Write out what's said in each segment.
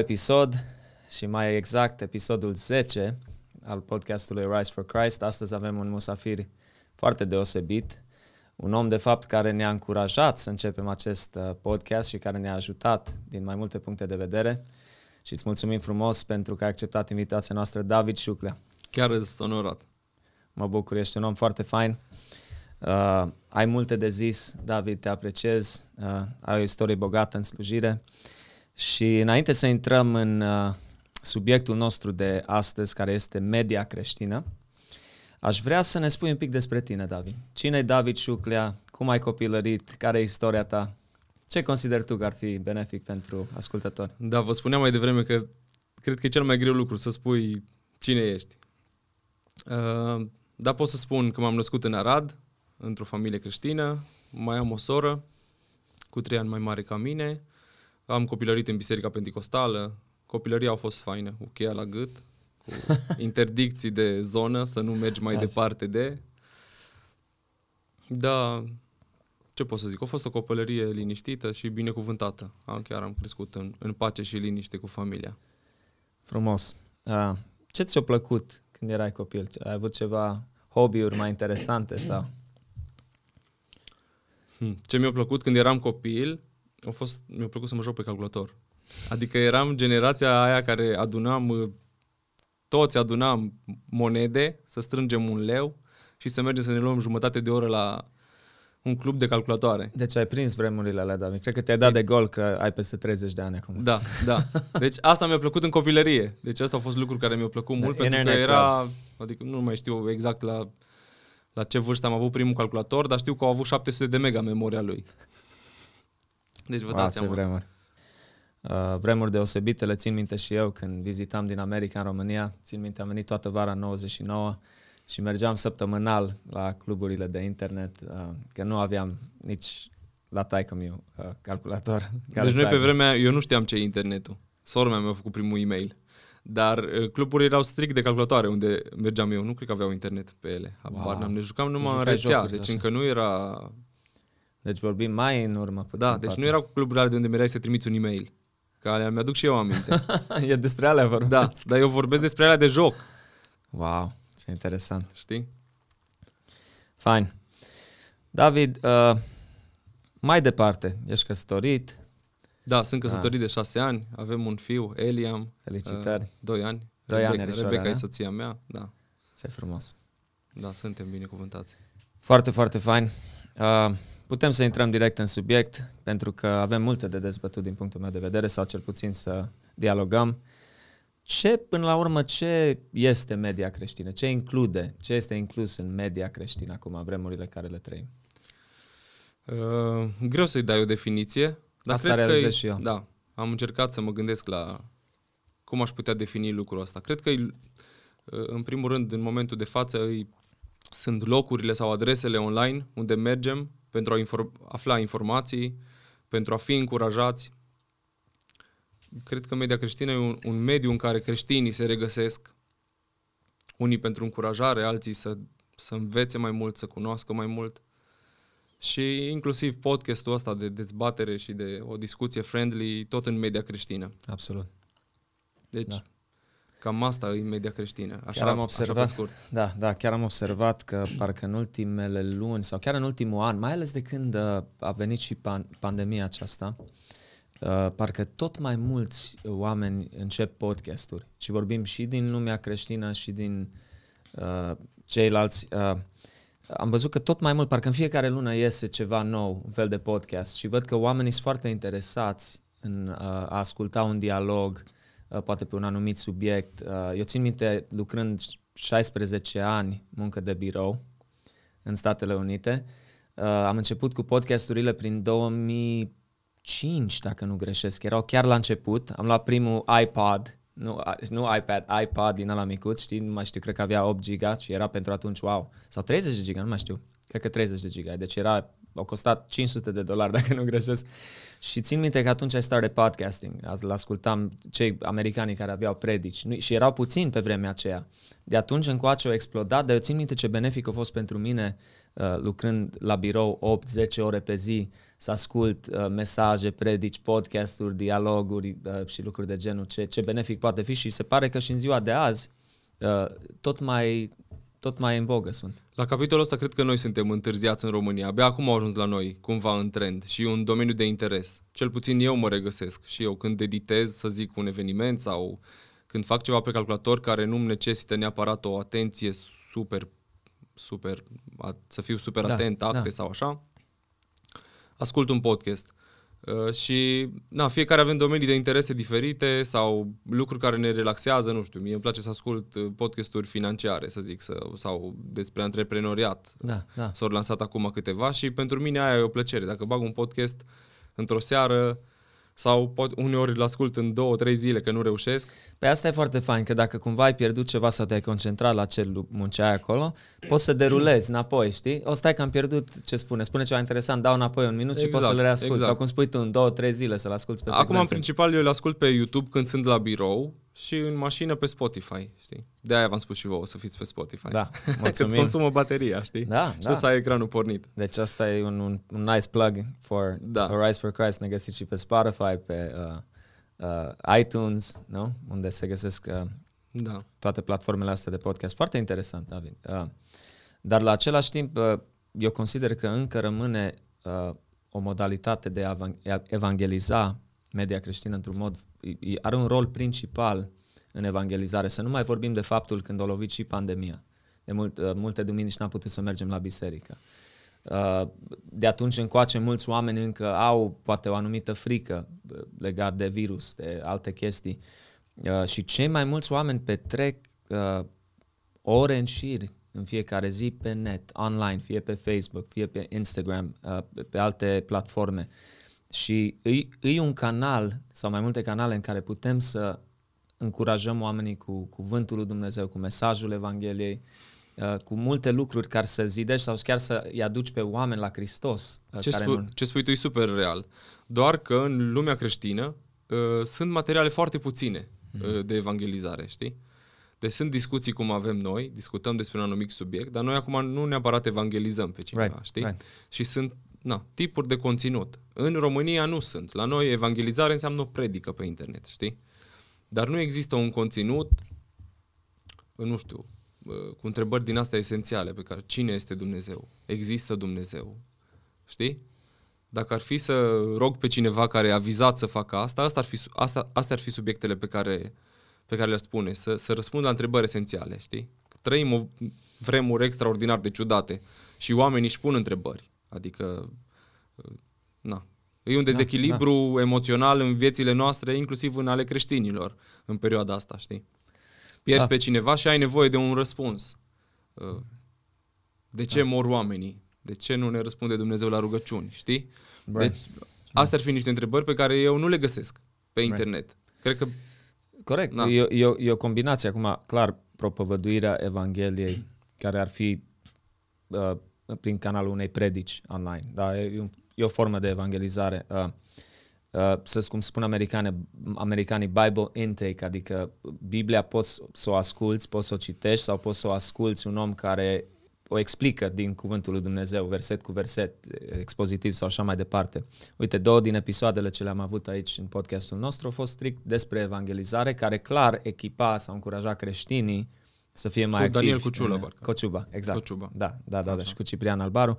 episod și mai exact episodul 10 al podcastului Rise for Christ. Astăzi avem un musafir foarte deosebit, un om de fapt care ne-a încurajat să începem acest uh, podcast și care ne-a ajutat din mai multe puncte de vedere. Și îți mulțumim frumos pentru că ai acceptat invitația noastră, David Șuclea. Chiar îți onorat. Mă bucur, ești un om foarte fain. Uh, ai multe de zis, David, te apreciez, uh, ai o istorie bogată în slujire. Și înainte să intrăm în uh, subiectul nostru de astăzi, care este media creștină, aș vrea să ne spui un pic despre tine, David. Cine e David Șuclea? Cum ai copilărit? Care e istoria ta? Ce consideri tu că ar fi benefic pentru ascultători? Da, vă spuneam mai devreme că cred că e cel mai greu lucru să spui cine ești. Uh, da, pot să spun că m-am născut în Arad, într-o familie creștină, mai am o soră cu trei ani mai mare ca mine, am copilărit în Biserica Pentecostală, copilăria a fost faină, cu cheia la gât, cu interdicții de zonă, să nu mergi mai Azi. departe de... Da, ce pot să zic, a fost o copilărie liniștită și binecuvântată. Am, chiar am crescut în, în pace și liniște cu familia. Frumos. Uh, ce ți-a plăcut când erai copil? Ai avut ceva hobby-uri mai interesante sau... Hmm. Ce mi-a plăcut când eram copil, a fost, mi-a plăcut să mă joc pe calculator. Adică eram generația aia care adunam, toți adunam monede, să strângem un leu și să mergem să ne luăm jumătate de oră la un club de calculatoare. Deci ai prins vremurile alea, David. Cred că te-ai dat de gol că ai peste 30 de ani acum. Da, da. Deci asta mi-a plăcut în copilărie. Deci asta a fost lucruri care mi-au plăcut mult The pentru că era, clubs. adică nu mai știu exact la la ce vârstă am avut primul calculator, dar știu că au avut 700 de mega memoria lui. Deci vă dați seama. vremuri. Uh, vremuri deosebite, le țin minte și eu când vizitam din America în România. Țin minte, am venit toată vara în 99 și mergeam săptămânal la cluburile de internet, uh, că nu aveam nici la taică meu uh, calculator. Deci noi pe vremea, eu nu știam ce e internetul. Sora mea mi-a făcut primul e-mail. Dar uh, cluburile erau strict de calculatoare unde mergeam eu. Nu cred că aveau internet pe ele. Wow. n-am. Ne jucam numai în rețea, deci așa. încă nu era... Deci vorbim mai în urmă puțin. Da, deci poate. nu erau cluburile de unde mereai să trimiți un e-mail. Că alea mi-aduc și eu aminte. e despre alea vorbesc. Da, dar eu vorbesc despre alea de joc. Wow, ce interesant. Știi? Fine. David, uh, mai departe, ești căsătorit, da, sunt căsătorit da. de șase ani, avem un fiu, Eliam. Felicitări. Uh, doi ani. Doi Rebecca, ani, Rebecca e soția mea, da. Ce frumos. Da, suntem binecuvântați. Foarte, foarte fain. Uh, putem să intrăm direct în subiect, pentru că avem multe de dezbătut din punctul meu de vedere, sau cel puțin să dialogăm. Ce, până la urmă, ce este media creștină? Ce include? Ce este inclus în media creștină acum, vremurile care le trăim? Uh, greu să-i dai o definiție, dar Asta cred realizez că și eu. Da, am încercat să mă gândesc la cum aș putea defini lucrul ăsta. Cred că, în primul rând, în momentul de față, sunt locurile sau adresele online unde mergem pentru a inform- afla informații, pentru a fi încurajați. Cred că media creștină e un, un mediu în care creștinii se regăsesc, unii pentru încurajare, alții să, să învețe mai mult, să cunoască mai mult și inclusiv podcastul ăsta de dezbatere și de o discuție friendly, tot în media creștină. Absolut. Deci, da. Cam asta e media creștină. Așa, chiar am observat, așa scurt. Da, da, chiar am observat că parcă în ultimele luni sau chiar în ultimul an, mai ales de când uh, a venit și pan- pandemia aceasta, uh, parcă tot mai mulți oameni încep podcasturi și vorbim și din lumea creștină și din uh, ceilalți. Uh, am văzut că tot mai mult, parcă în fiecare lună iese ceva nou, un fel de podcast și văd că oamenii sunt foarte interesați în uh, a asculta un dialog, uh, poate pe un anumit subiect. Uh, eu țin minte, lucrând 16 ani muncă de birou în Statele Unite, uh, am început cu podcasturile prin 2005, dacă nu greșesc. Erau chiar la început. Am luat primul iPod nu, nu iPad, iPad din ăla micuț, știi, nu mai știu, cred că avea 8 giga și era pentru atunci, wow, sau 30 de giga, nu mai știu, cred că 30 de giga, deci era au costat 500 de dolari, dacă nu greșesc. Și țin minte că atunci ai start de podcasting, îl ascultam cei americani care aveau predici nu, și erau puțini pe vremea aceea. De atunci încoace au explodat, dar eu țin minte ce benefic a fost pentru mine uh, lucrând la birou 8-10 ore pe zi, să ascult uh, mesaje, predici, podcasturi, dialoguri uh, și lucruri de genul, ce, ce benefic poate fi și se pare că și în ziua de azi uh, tot mai tot mai în vogă sunt. La capitolul ăsta cred că noi suntem întârziați în România. Abia acum au ajuns la noi, cumva în trend și un domeniu de interes. Cel puțin eu mă regăsesc și eu când editez, să zic, un eveniment sau când fac ceva pe calculator care nu necesită neapărat o atenție super, super, să fiu super da, atent, acte da. sau așa, ascult un podcast. Uh, și na, fiecare avem domenii de interese diferite sau lucruri care ne relaxează, nu știu, mie îmi place să ascult uh, podcasturi financiare, să zic, să, sau despre antreprenoriat. Da, da. S-au lansat acum câteva și pentru mine aia e o plăcere. Dacă bag un podcast într-o seară, sau pot, uneori îl ascult în două, trei zile că nu reușesc. Pe păi asta e foarte fain, că dacă cumva ai pierdut ceva sau te-ai concentrat la ce munceai acolo, poți să derulezi înapoi, știi? O stai că am pierdut, ce spune, spune ceva interesant, dau înapoi un minut exact, și poți să le exact, reascult. Exact. Sau cum spui tu, în două, trei zile să-l asculti pe Acum, în principal, eu le ascult pe YouTube când sunt la birou și în mașină pe Spotify, știi? De aia v-am spus și vouă să fiți pe Spotify. Da, mulțumim. că consumă bateria, știi? Da, și da. să ai ecranul pornit. Deci asta e un, un, un nice plug for da. Rise for Christ. Ne găsiți și pe Spotify, pe uh, uh, iTunes, nu? unde se găsesc uh, da. toate platformele astea de podcast. Foarte interesant, David. Uh, dar la același timp, uh, eu consider că încă rămâne uh, o modalitate de a evangeliza media creștină într-un mod, are un rol principal în evangelizare. Să nu mai vorbim de faptul când a lovit și pandemia. De mult, uh, multe duminici n-am putut să mergem la biserică. Uh, de atunci încoace mulți oameni încă au poate o anumită frică uh, legat de virus, de alte chestii. Și cei mai mulți oameni petrec ore în șir în fiecare zi pe net, online, fie pe Facebook, fie pe Instagram, pe alte platforme. Și îi, îi un canal sau mai multe canale în care putem să încurajăm oamenii cu cuvântul lui Dumnezeu, cu mesajul Evangheliei, uh, cu multe lucruri care să zidești sau chiar să-i aduci pe oameni la Hristos. Uh, ce, care spu- nu... ce spui tu e super real. Doar că în lumea creștină uh, sunt materiale foarte puține uh, mm. de evangelizare, știi? Deci sunt discuții cum avem noi, discutăm despre un anumit subiect, dar noi acum nu neapărat evangelizăm pe cineva, right, știi? Right. Și sunt na, tipuri de conținut. În România nu sunt. La noi evangelizare înseamnă o predică pe internet, știi? Dar nu există un conținut, nu știu, cu întrebări din astea esențiale pe care cine este Dumnezeu? Există Dumnezeu? Știi? Dacă ar fi să rog pe cineva care a vizat să facă asta, asta ar fi, asta, astea ar fi subiectele pe care, pe care le-ar spune, să, să răspund la întrebări esențiale, știi? Trăim o vremuri extraordinar de ciudate și oamenii își pun întrebări. Adică, na, E un da, dezechilibru da, da. emoțional în viețile noastre, inclusiv în ale creștinilor, în perioada asta, știi? Pierzi da. pe cineva și ai nevoie de un răspuns. Uh, de ce da. mor oamenii? De ce nu ne răspunde Dumnezeu la rugăciuni, știi? Right. Deci, astea ar fi niște întrebări pe care eu nu le găsesc pe internet. Right. Cred că... Corect. Da. E, e, e o combinație acum, clar, propovăduirea Evangheliei, care ar fi uh, prin canalul unei predici online. Da? E un e o formă de evangelizare. Uh, uh, să cum spun americane, americanii, Bible intake, adică Biblia poți să o asculți, poți să o citești sau poți să o asculți un om care o explică din cuvântul lui Dumnezeu, verset cu verset, expozitiv sau așa mai departe. Uite, două din episoadele ce le-am avut aici în podcastul nostru au fost strict despre evangelizare, care clar echipa sau încuraja creștinii să fie mai cu Daniel Cuciula, parcă. Cociuba, exact. Cociuba. Da, da, da, da, și cu Ciprian Albaru.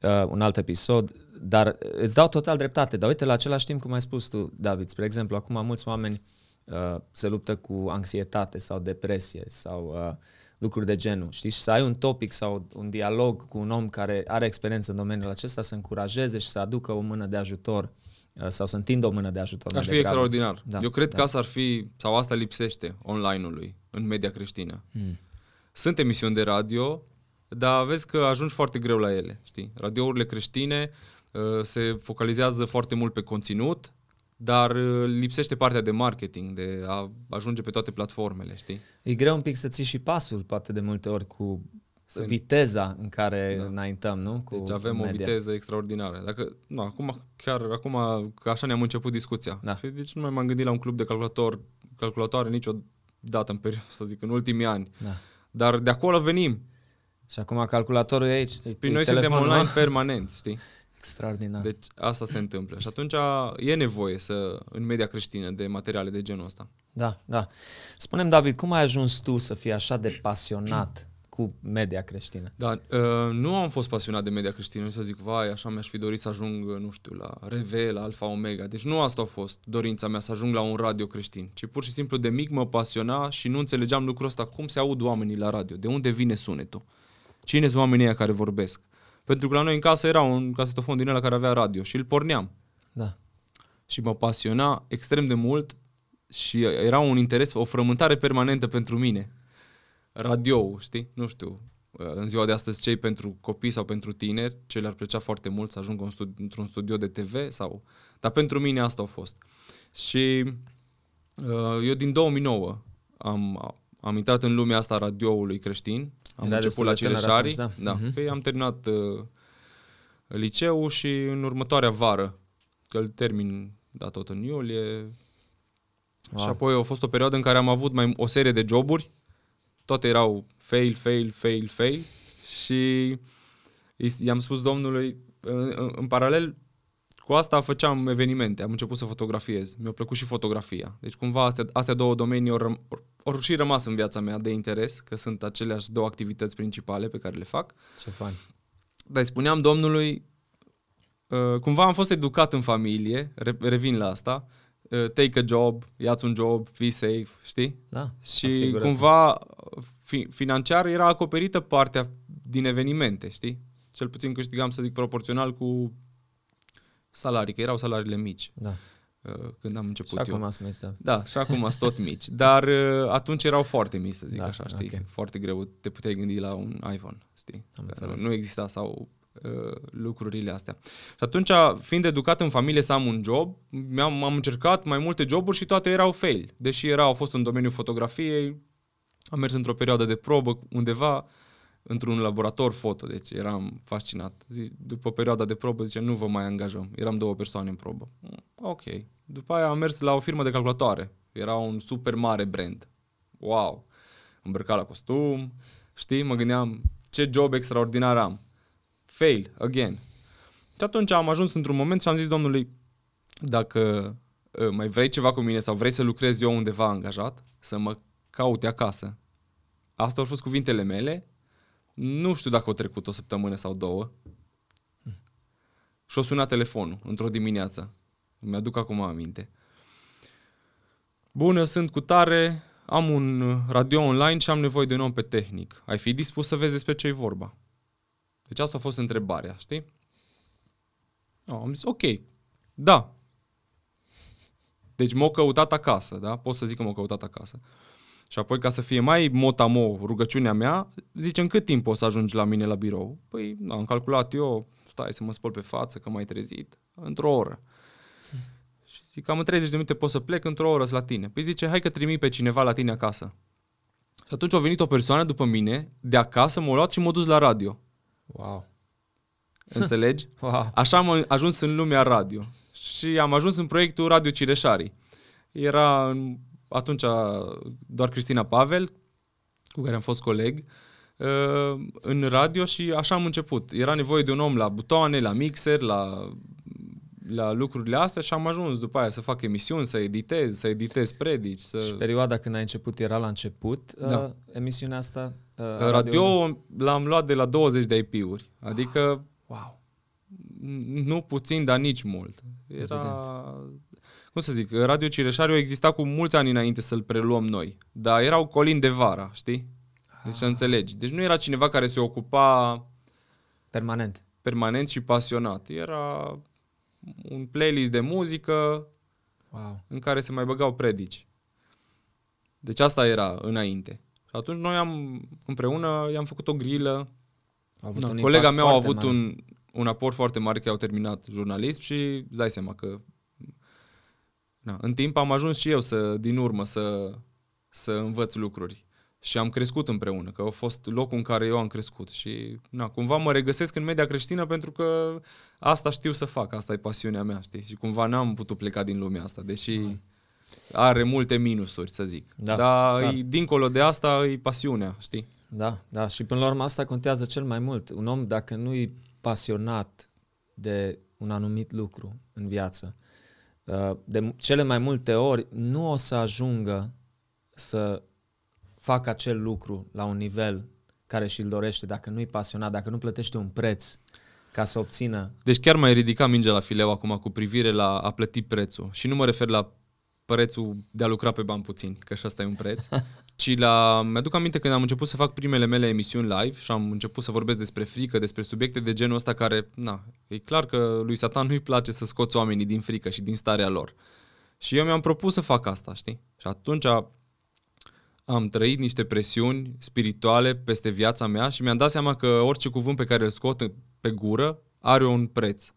Uh, un alt episod. Dar îți dau total dreptate. Dar uite, la același timp, cum ai spus tu, David, spre exemplu, acum mulți oameni uh, se luptă cu anxietate sau depresie sau uh, lucruri de genul. Știi? Și să ai un topic sau un dialog cu un om care are experiență în domeniul acesta, să încurajeze și să aducă o mână de ajutor uh, sau să întindă o mână de ajutor. Ar fi degrabă. extraordinar. Da, Eu cred da. că asta ar fi, sau asta lipsește online-ului, în media creștină. Hmm. Sunt emisiuni de radio, dar vezi că ajungi foarte greu la ele. Știi? Radiourile creștine Uh, se focalizează foarte mult pe conținut, dar uh, lipsește partea de marketing, de a ajunge pe toate platformele, știi? E greu un pic să ții și pasul, poate de multe ori, cu Sunt... viteza în care Da. înaintăm, nu? Cu Deci avem o media. viteză extraordinară. Dacă, nu, acum, chiar acum, că așa ne-am început discuția. Da. Și Deci nu mai m-am gândit la un club de calculator, calculatoare niciodată în perioadă, să zic, în ultimii ani. Da. Dar de acolo venim. Și acum calculatorul e aici. E, Păi e noi suntem telefonul, online nu? permanent, știi? Extraordinar. Deci asta se întâmplă. Și atunci e nevoie să, în media creștină, de materiale de genul ăsta. Da, da. Spune-mi, David, cum ai ajuns tu să fii așa de pasionat cu media creștină? Da, uh, nu am fost pasionat de media creștină și să zic, vai, așa mi-aș fi dorit să ajung, nu știu, la Reve, la Alfa Omega. Deci nu asta a fost dorința mea, să ajung la un radio creștin, ci pur și simplu de mic mă pasiona și nu înțelegeam lucrul ăsta, cum se aud oamenii la radio, de unde vine sunetul, cine sunt oamenii ăia care vorbesc. Pentru că la noi în casă era un casetofon din ăla care avea radio și îl porneam Da. și mă pasiona extrem de mult și era un interes, o frământare permanentă pentru mine. Radio, știi? Nu știu, în ziua de astăzi cei pentru copii sau pentru tineri, ce le-ar plăcea foarte mult să ajungă în studi- într-un studio de TV sau... Dar pentru mine asta a fost. Și uh, eu din 2009 am, am intrat în lumea asta a radioului creștin. Am Era început destul la de tânăr Cireșari. atunci, da. da. Mhm. Păi am terminat uh, liceu și în următoarea vară, că îl termin da, tot în iulie, Wow. și apoi a fost o perioadă în care am avut mai o serie de joburi, toate erau fail, fail, fail, fail și i- i-am spus domnului, în, în, în paralel cu asta făceam evenimente, am început să fotografiez. Mi-a plăcut și fotografia. Deci cumva astea, astea două domenii au, răm, au și rămas în viața mea de interes, că sunt aceleași două activități principale pe care le fac. Ce fain. Dar îi spuneam domnului, uh, cumva am fost educat în familie, re- revin la asta, uh, take a job, ia-ți un job, be safe, știi? Da. Și asigură-te. cumva fi, financiar era acoperită partea din evenimente, știi? Cel puțin câștigam, să zic, proporțional cu salarii, că erau salariile mici Da. uh, când am Și început acum eu. ați mers, da. Da, și acum sunt tot mici. Dar uh, atunci erau foarte mici, să zic Da, așa, știi? ok. Foarte greu te puteai gândi la un iPhone, știi? Am Că înțeles. nu, nu exista sau uh, lucrurile astea. Și atunci, fiind educat în familie să am un job, mi-am, am încercat mai multe joburi și toate erau fail. Deși erau, au fost în domeniul fotografiei, am mers într-o perioadă de probă undeva într-un laborator foto, deci eram fascinat. Zi, după perioada de probă zice, nu vă mai angajăm. Eram două persoane în probă. Mm, Ok. După aia am mers la o firmă de calculatoare. Era un super mare brand. Wow! Îmbrăcat la costum, știi, mă gândeam ce job extraordinar am. Fail, again. Și atunci am ajuns într-un moment și am zis domnului, dacă uh, mai vrei ceva cu mine sau vrei să lucrez eu undeva angajat, să mă caute acasă. Asta au fost cuvintele mele. Nu știu dacă au trecut o săptămână sau două. Și o sunat telefonul într-o dimineață. Mi-aduc acum aminte. Bună, sunt cu tare, am un radio online și am nevoie de un om pe tehnic. Ai fi dispus să vezi despre ce e vorba? Deci asta a fost întrebarea, știi? No, am zis, ok, da. Deci m-au căutat acasă, da? Pot să zic că m-au căutat acasă. Și apoi, ca să fie mai motamo rugăciunea mea, zice, în cât timp o să ajungi la mine la birou? Păi, da, am calculat eu, stai să mă spăl pe față, că m-ai trezit, într-o oră. Și zic, cam în 30 de minute pot să plec, într-o oră la tine. Păi zice, hai că trimit pe cineva la tine acasă. Și atunci a venit o persoană după mine, de acasă, m-a luat și m-a dus la radio. Wow. Înțelegi? Wow. Așa am ajuns în lumea radio. Și am ajuns în proiectul Radio Cireșarii. Era în, atunci doar Cristina Pavel, cu care am fost coleg, uh, în radio și așa am început. Era nevoie de un om la butoane, la mixer, la, la lucrurile astea și am ajuns după aia să fac emisiuni, să editez, să editez predici. Să... Și perioada când ai început era la început Da. uh, emisiunea asta? Uh, Radio l-am luat de la 20 de IP-uri, adică Wow. nu puțin, dar nici mult. Era, cum să zic, Radio Cireșariu exista cu mulți ani înainte să-l preluăm noi, dar erau colini de vara, știi? Deci să înțelegi. Deci nu era cineva care se ocupa Permanent. permanent și pasionat. Era un playlist de muzică Wow. în care se mai băgau predici. Deci asta era înainte. Și atunci noi am, împreună, i-am făcut o grilă, A avut Da, un colega impact mea a foarte avut mare. un, un aport foarte mare că au terminat jurnalism și îți dai seama că na, în timp am ajuns și eu să, din urmă să, să învăț lucruri. Și am crescut împreună, că a fost locul în care eu am crescut și na, cumva mă regăsesc în media creștină pentru că asta știu să fac, asta e pasiunea mea, știi? Și cumva n-am putut pleca din lumea asta, deși mm. are multe minusuri, să zic. Da, Dar e, dincolo de asta e pasiunea, știi? Da, da, și până la urmă asta contează cel mai mult. Un om dacă nu e pasionat de un anumit lucru în viață, uh, de cele mai multe ori nu o să ajungă să fac acel lucru la un nivel care și-l dorește, dacă nu-i pasionat, dacă nu plătește un preț ca să obțină... Deci chiar mai ridica mingea la fileu acum cu privire la a plăti prețul. Și nu mă refer la prețul de a lucra pe bani puțini, că și asta e un preț, ci la... Mi-aduc aminte când am început să fac primele mele emisiuni live și am început să vorbesc despre frică, despre subiecte de genul ăsta care, na, e clar că lui Satan nu-i place să scoți oamenii din frică și din starea lor. Și eu mi-am propus să fac asta, știi? Și atunci am trăit niște presiuni spirituale peste viața mea și mi-am dat seama că orice cuvânt pe care îl scot pe gură are un preț.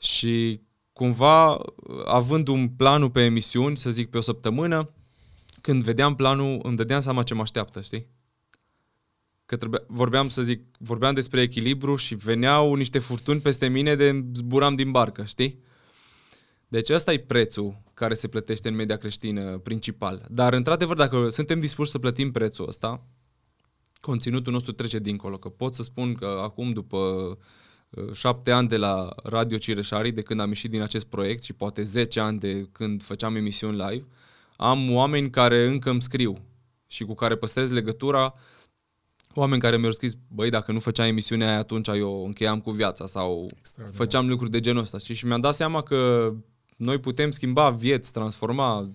Și cumva, având un planul pe emisiuni, să zic pe o săptămână, când vedeam planul, îmi dădeam seama ce mă așteaptă, știi? Că trebuia, vorbeam, să zic, vorbeam despre echilibru și veneau niște furtuni peste mine de zburam din barcă, știi? Deci ăsta e prețul care se plătește în media creștină principal. Dar, într-adevăr, dacă suntem dispuși să plătim prețul ăsta, conținutul nostru trece dincolo. Că pot să spun că acum, după uh, șapte ani de la Radio Cireșari, de când am ieșit din acest proiect și poate zece ani de când făceam emisiuni live, am oameni care încă îmi scriu și cu care păstrez legătura, oameni care mi-au scris, băi, dacă nu făceam emisiunea aia, atunci eu încheiam cu viața sau făceam lucruri de genul ăsta. Și, și mi-am dat seama că noi putem schimba vieți, transforma,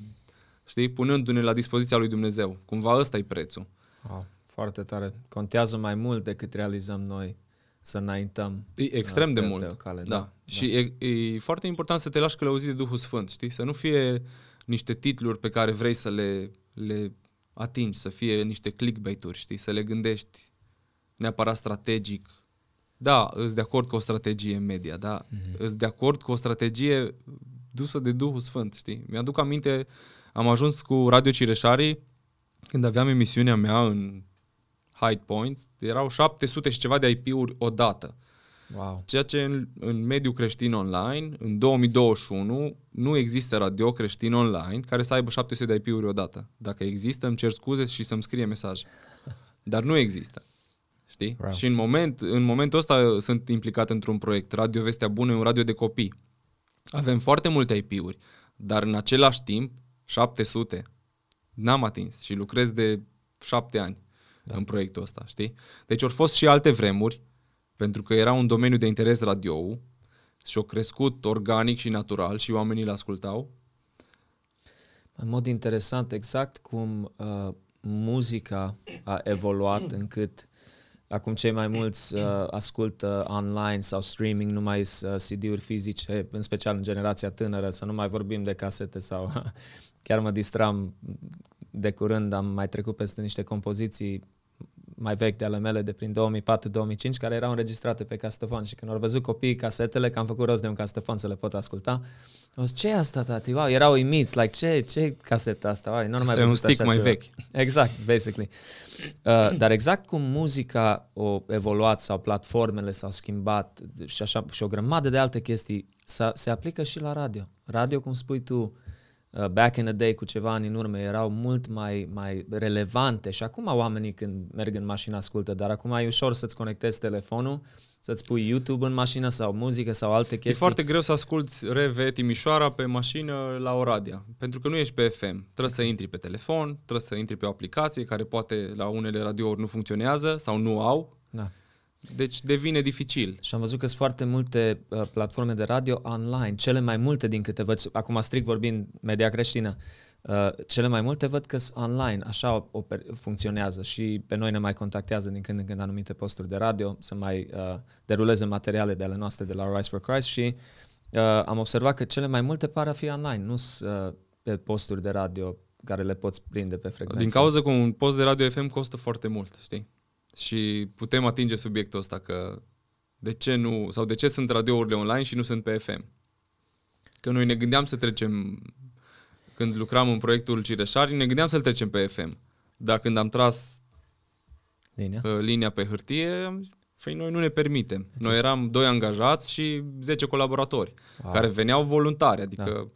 știi, punându-ne la dispoziția lui Dumnezeu. Cumva ăsta e prețul. Wow, foarte tare. Contează mai mult decât realizăm noi să înaintăm. E extrem de mult. De cale, da. da. Și da. E, e foarte important să te lași călăuzit de Duhul Sfânt, știi? Să nu fie niște titluri pe care vrei să le, le atingi, să fie niște clickbait-uri, știi? Să le gândești neapărat strategic. Da, îți de acord cu o strategie în media, da, mm-hmm. îți de acord cu o strategie dusă de Duhul Sfânt, știi? Mi-aduc aminte, am ajuns cu Radio Cireșarii când aveam emisiunea mea în High Points, erau 700 și ceva de IP-uri odată. Wow. Ceea ce în, în mediul creștin online, în 2021, nu există radio creștin online care să aibă 700 de IP-uri odată. Dacă există, îmi cer scuze și să-mi scrie mesaj. Dar nu există. Știi? Wow. Și în, moment, în momentul ăsta sunt implicat într-un proiect. Radio Vestea Bună e un radio de copii. Avem foarte multe IP-uri, dar în același timp, 700 n-am atins și lucrez de șapte ani da. în proiectul ăsta, știi? Deci au fost și alte vremuri, pentru că era un domeniu de interes radio și au crescut organic și natural și oamenii îl ascultau. În mod interesant, exact cum uh, muzica a evoluat încât Acum cei mai mulți uh, ascultă online sau streaming numai uh, CD-uri fizice, în special în generația tânără, să nu mai vorbim de casete sau chiar mă distram de curând, am mai trecut peste niște compoziții mai vechi de ale mele de prin 2004-2005 care erau înregistrate pe castofon și când au văzut copiii casetele că am făcut rost de un castofon să le pot asculta, au zis, ce e asta, tati? Wow, erau uimiți, like, ce, ce caseta asta? Wow, nu mai e un stick mai ceva. vechi. Exact, basically. Uh, dar exact cum muzica a evoluat sau platformele s-au schimbat și, așa, și o grămadă de alte chestii, se aplică și la radio. Radio, cum spui tu, Uh, back in the day, cu ceva ani în urmă, erau mult mai, mai relevante și acum oamenii când merg în mașină ascultă, dar acum e ușor să-ți conectezi telefonul, să-ți pui YouTube în mașină sau muzică sau alte chestii. E foarte greu să asculti RV Timișoara pe mașină la Oradea, pentru că nu ești pe FM. Trebuie exact. să intri pe telefon, trebuie să intri pe o aplicație care poate la unele radiouri nu funcționează sau nu au. Da. Deci devine dificil. Și am văzut că sunt foarte multe uh, platforme de radio online, cele mai multe din câte văd, acum strict vorbind media creștină, uh, cele mai multe văd că sunt online, așa oper- funcționează și pe noi ne mai contactează din când în când anumite posturi de radio să mai uh, deruleze materiale de ale noastre de la Rise for Christ și uh, am observat că cele mai multe par a fi online, nu sunt uh, pe posturi de radio care le poți prinde pe frecvență. Din cauza că un post de radio FM costă foarte mult, știi? Și putem atinge subiectul ăsta că de ce nu, sau de ce sunt radiourile online și nu sunt pe FM. Că noi ne gândeam să trecem, când lucram în proiectul Cireșari, ne gândeam să-l trecem pe FM. Dar când am tras Linia. uh, linia pe hârtie, am zis, Păi noi nu ne permitem. Deci Noi eram doi angajați și 10 colaboratori Wow. care veneau voluntari, adică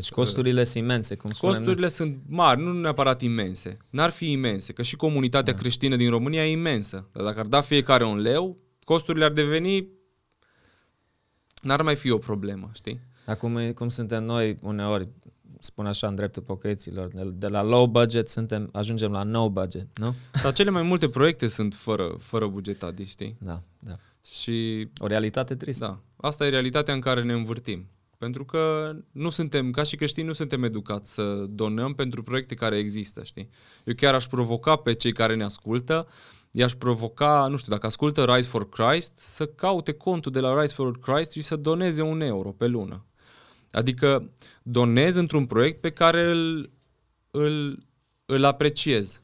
Deci costurile sunt imense, cum spunem. costurile sunt mari, nu neapărat imense. N-ar fi imense, că și comunitatea Da. creștină din România e imensă. Dar dacă ar da fiecare un leu, costurile ar deveni n-ar mai fi o problemă, știi? Acum, e- cum suntem noi uneori, spun așa în dreptul pocăiților, de, de la low budget suntem, ajungem la no budget, nu? Dar cele mai multe proiecte sunt fără, fără buget, Adi, știi? Da, da. Și O realitate tristă. Da, asta e realitatea în care ne învârtim. Pentru că nu suntem, ca și creștini, nu suntem educați să donăm pentru proiecte care există, știi? Eu chiar aș provoca pe cei care ne ascultă, i-aș provoca, nu știu, dacă ascultă Rise for Christ, să caute contul de la Rise for Christ și să doneze un euro pe lună. Adică donez într-un proiect pe care îl, îl, îl apreciez.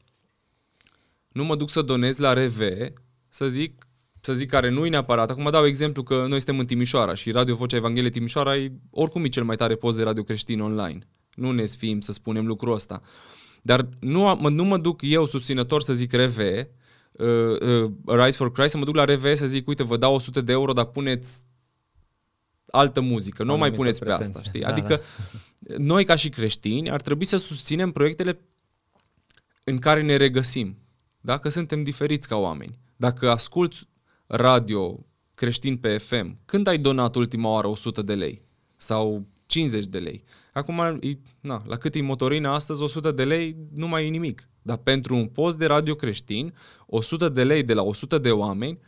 Nu mă duc să donez la RV, să zic, să zic care nu e neapărat. Acum dau exemplu că noi suntem în Timișoara și Radio Vocea Evangheliei Timișoara e oricum e cel mai tare post de radio creștin online. Nu ne sfim să spunem lucrul ăsta. Dar nu, mă, nu mă duc eu susținător să zic RV, uh, uh, Rise for Christ, să mă duc la RV să zic, uite, vă dau 100 de euro, dar puneți altă muzică, nu o mai Anumită puneți pe asta, pretenție. știi? Da, Adică noi ca și creștini ar trebui să susținem proiectele în care ne regăsim. Dacă suntem diferiți ca oameni. Dacă asculți radio creștin pe FM, când ai donat ultima oară 100 de lei? Sau 50 de lei? Acum, e, na, la cât e motorina astăzi, 100 de lei nu mai e nimic. Dar pentru un post de radio creștin, 100 de lei de la 100 de oameni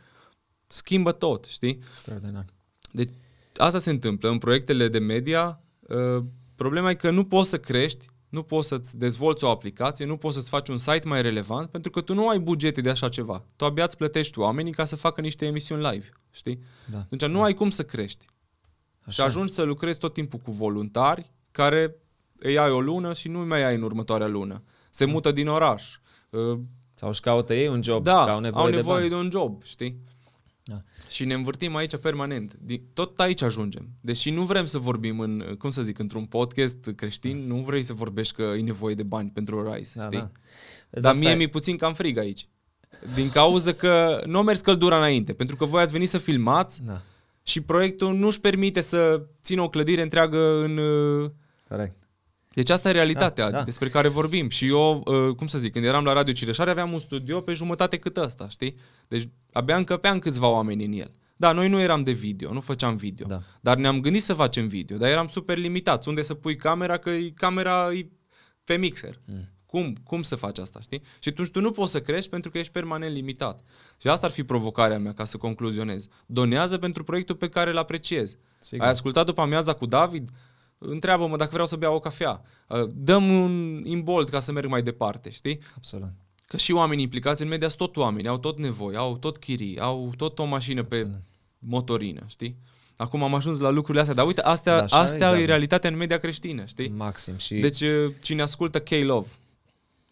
schimbă tot, știi? Extraordinar. Deci asta se întâmplă în proiectele de media. uh, Problema e că nu poți să crești, nu poți să-ți dezvolți o aplicație, nu poți să-ți faci un site mai relevant pentru că tu nu ai bugete de așa ceva. Tu abia îți plătești oamenii ca să facă niște emisiuni live, știi? Da. Atunci nu ai cum să crești. Așa. Și ajungi să lucrezi tot timpul cu voluntari care îi ai o lună și nu mai ai în următoarea lună. Se mută din oraș. Uh, Sau își caută ei un job, da, că au nevoie, au de nevoie bani. de, un job, știi? Da. Și ne învârtim aici permanent. Din- Tot aici ajungem. Deși nu vrem să vorbim în, cum să zic, într-un podcast creștin, nu vrei să vorbești că e nevoie de bani pentru Rise, Da, știi? da. Vezi, Dar asta mie e- mi-e puțin cam frig aici. Din cauza că nu a mers căldura înainte, pentru că voi ați venit să filmați Da, și proiectul nu-și permite să țină o clădire întreagă în... uh, corect. Deci asta e realitatea Da, da. despre care vorbim. Și eu, uh, cum să zic, când eram la Radio Cireșare, aveam un studio pe jumătate cât ăsta, știi? Deci abia încăpeam câțiva oameni în el. Da, noi nu eram de video, nu făceam video. Da. Dar ne-am gândit să facem video, dar eram super limitați. Unde să pui camera, că e- camera e pe mixer. Mm. Cum, cum să faci asta, știi? Și atunci tu nu poți să crești pentru că ești permanent limitat. Și asta ar fi provocarea mea, ca să concluzionez. Donează pentru proiectul pe care îl apreciezi. Sigur. Ai ascultat după amiaza cu David? Întreabă-mă dacă vreau să beau o cafea. Uh, Dăm un imbold ca să merg mai departe, știi? Absolut. Că și oamenii implicați în media sunt tot oameni, au tot nevoie, au tot chirii, au tot o mașină pe Absolut. motorină, știi? Acum am ajuns la lucrurile astea, dar uite, astea, Da, da, așa e, astea da. e, realitatea în media creștină, știi? Maxim. Și Deci uh, cine ascultă K-Love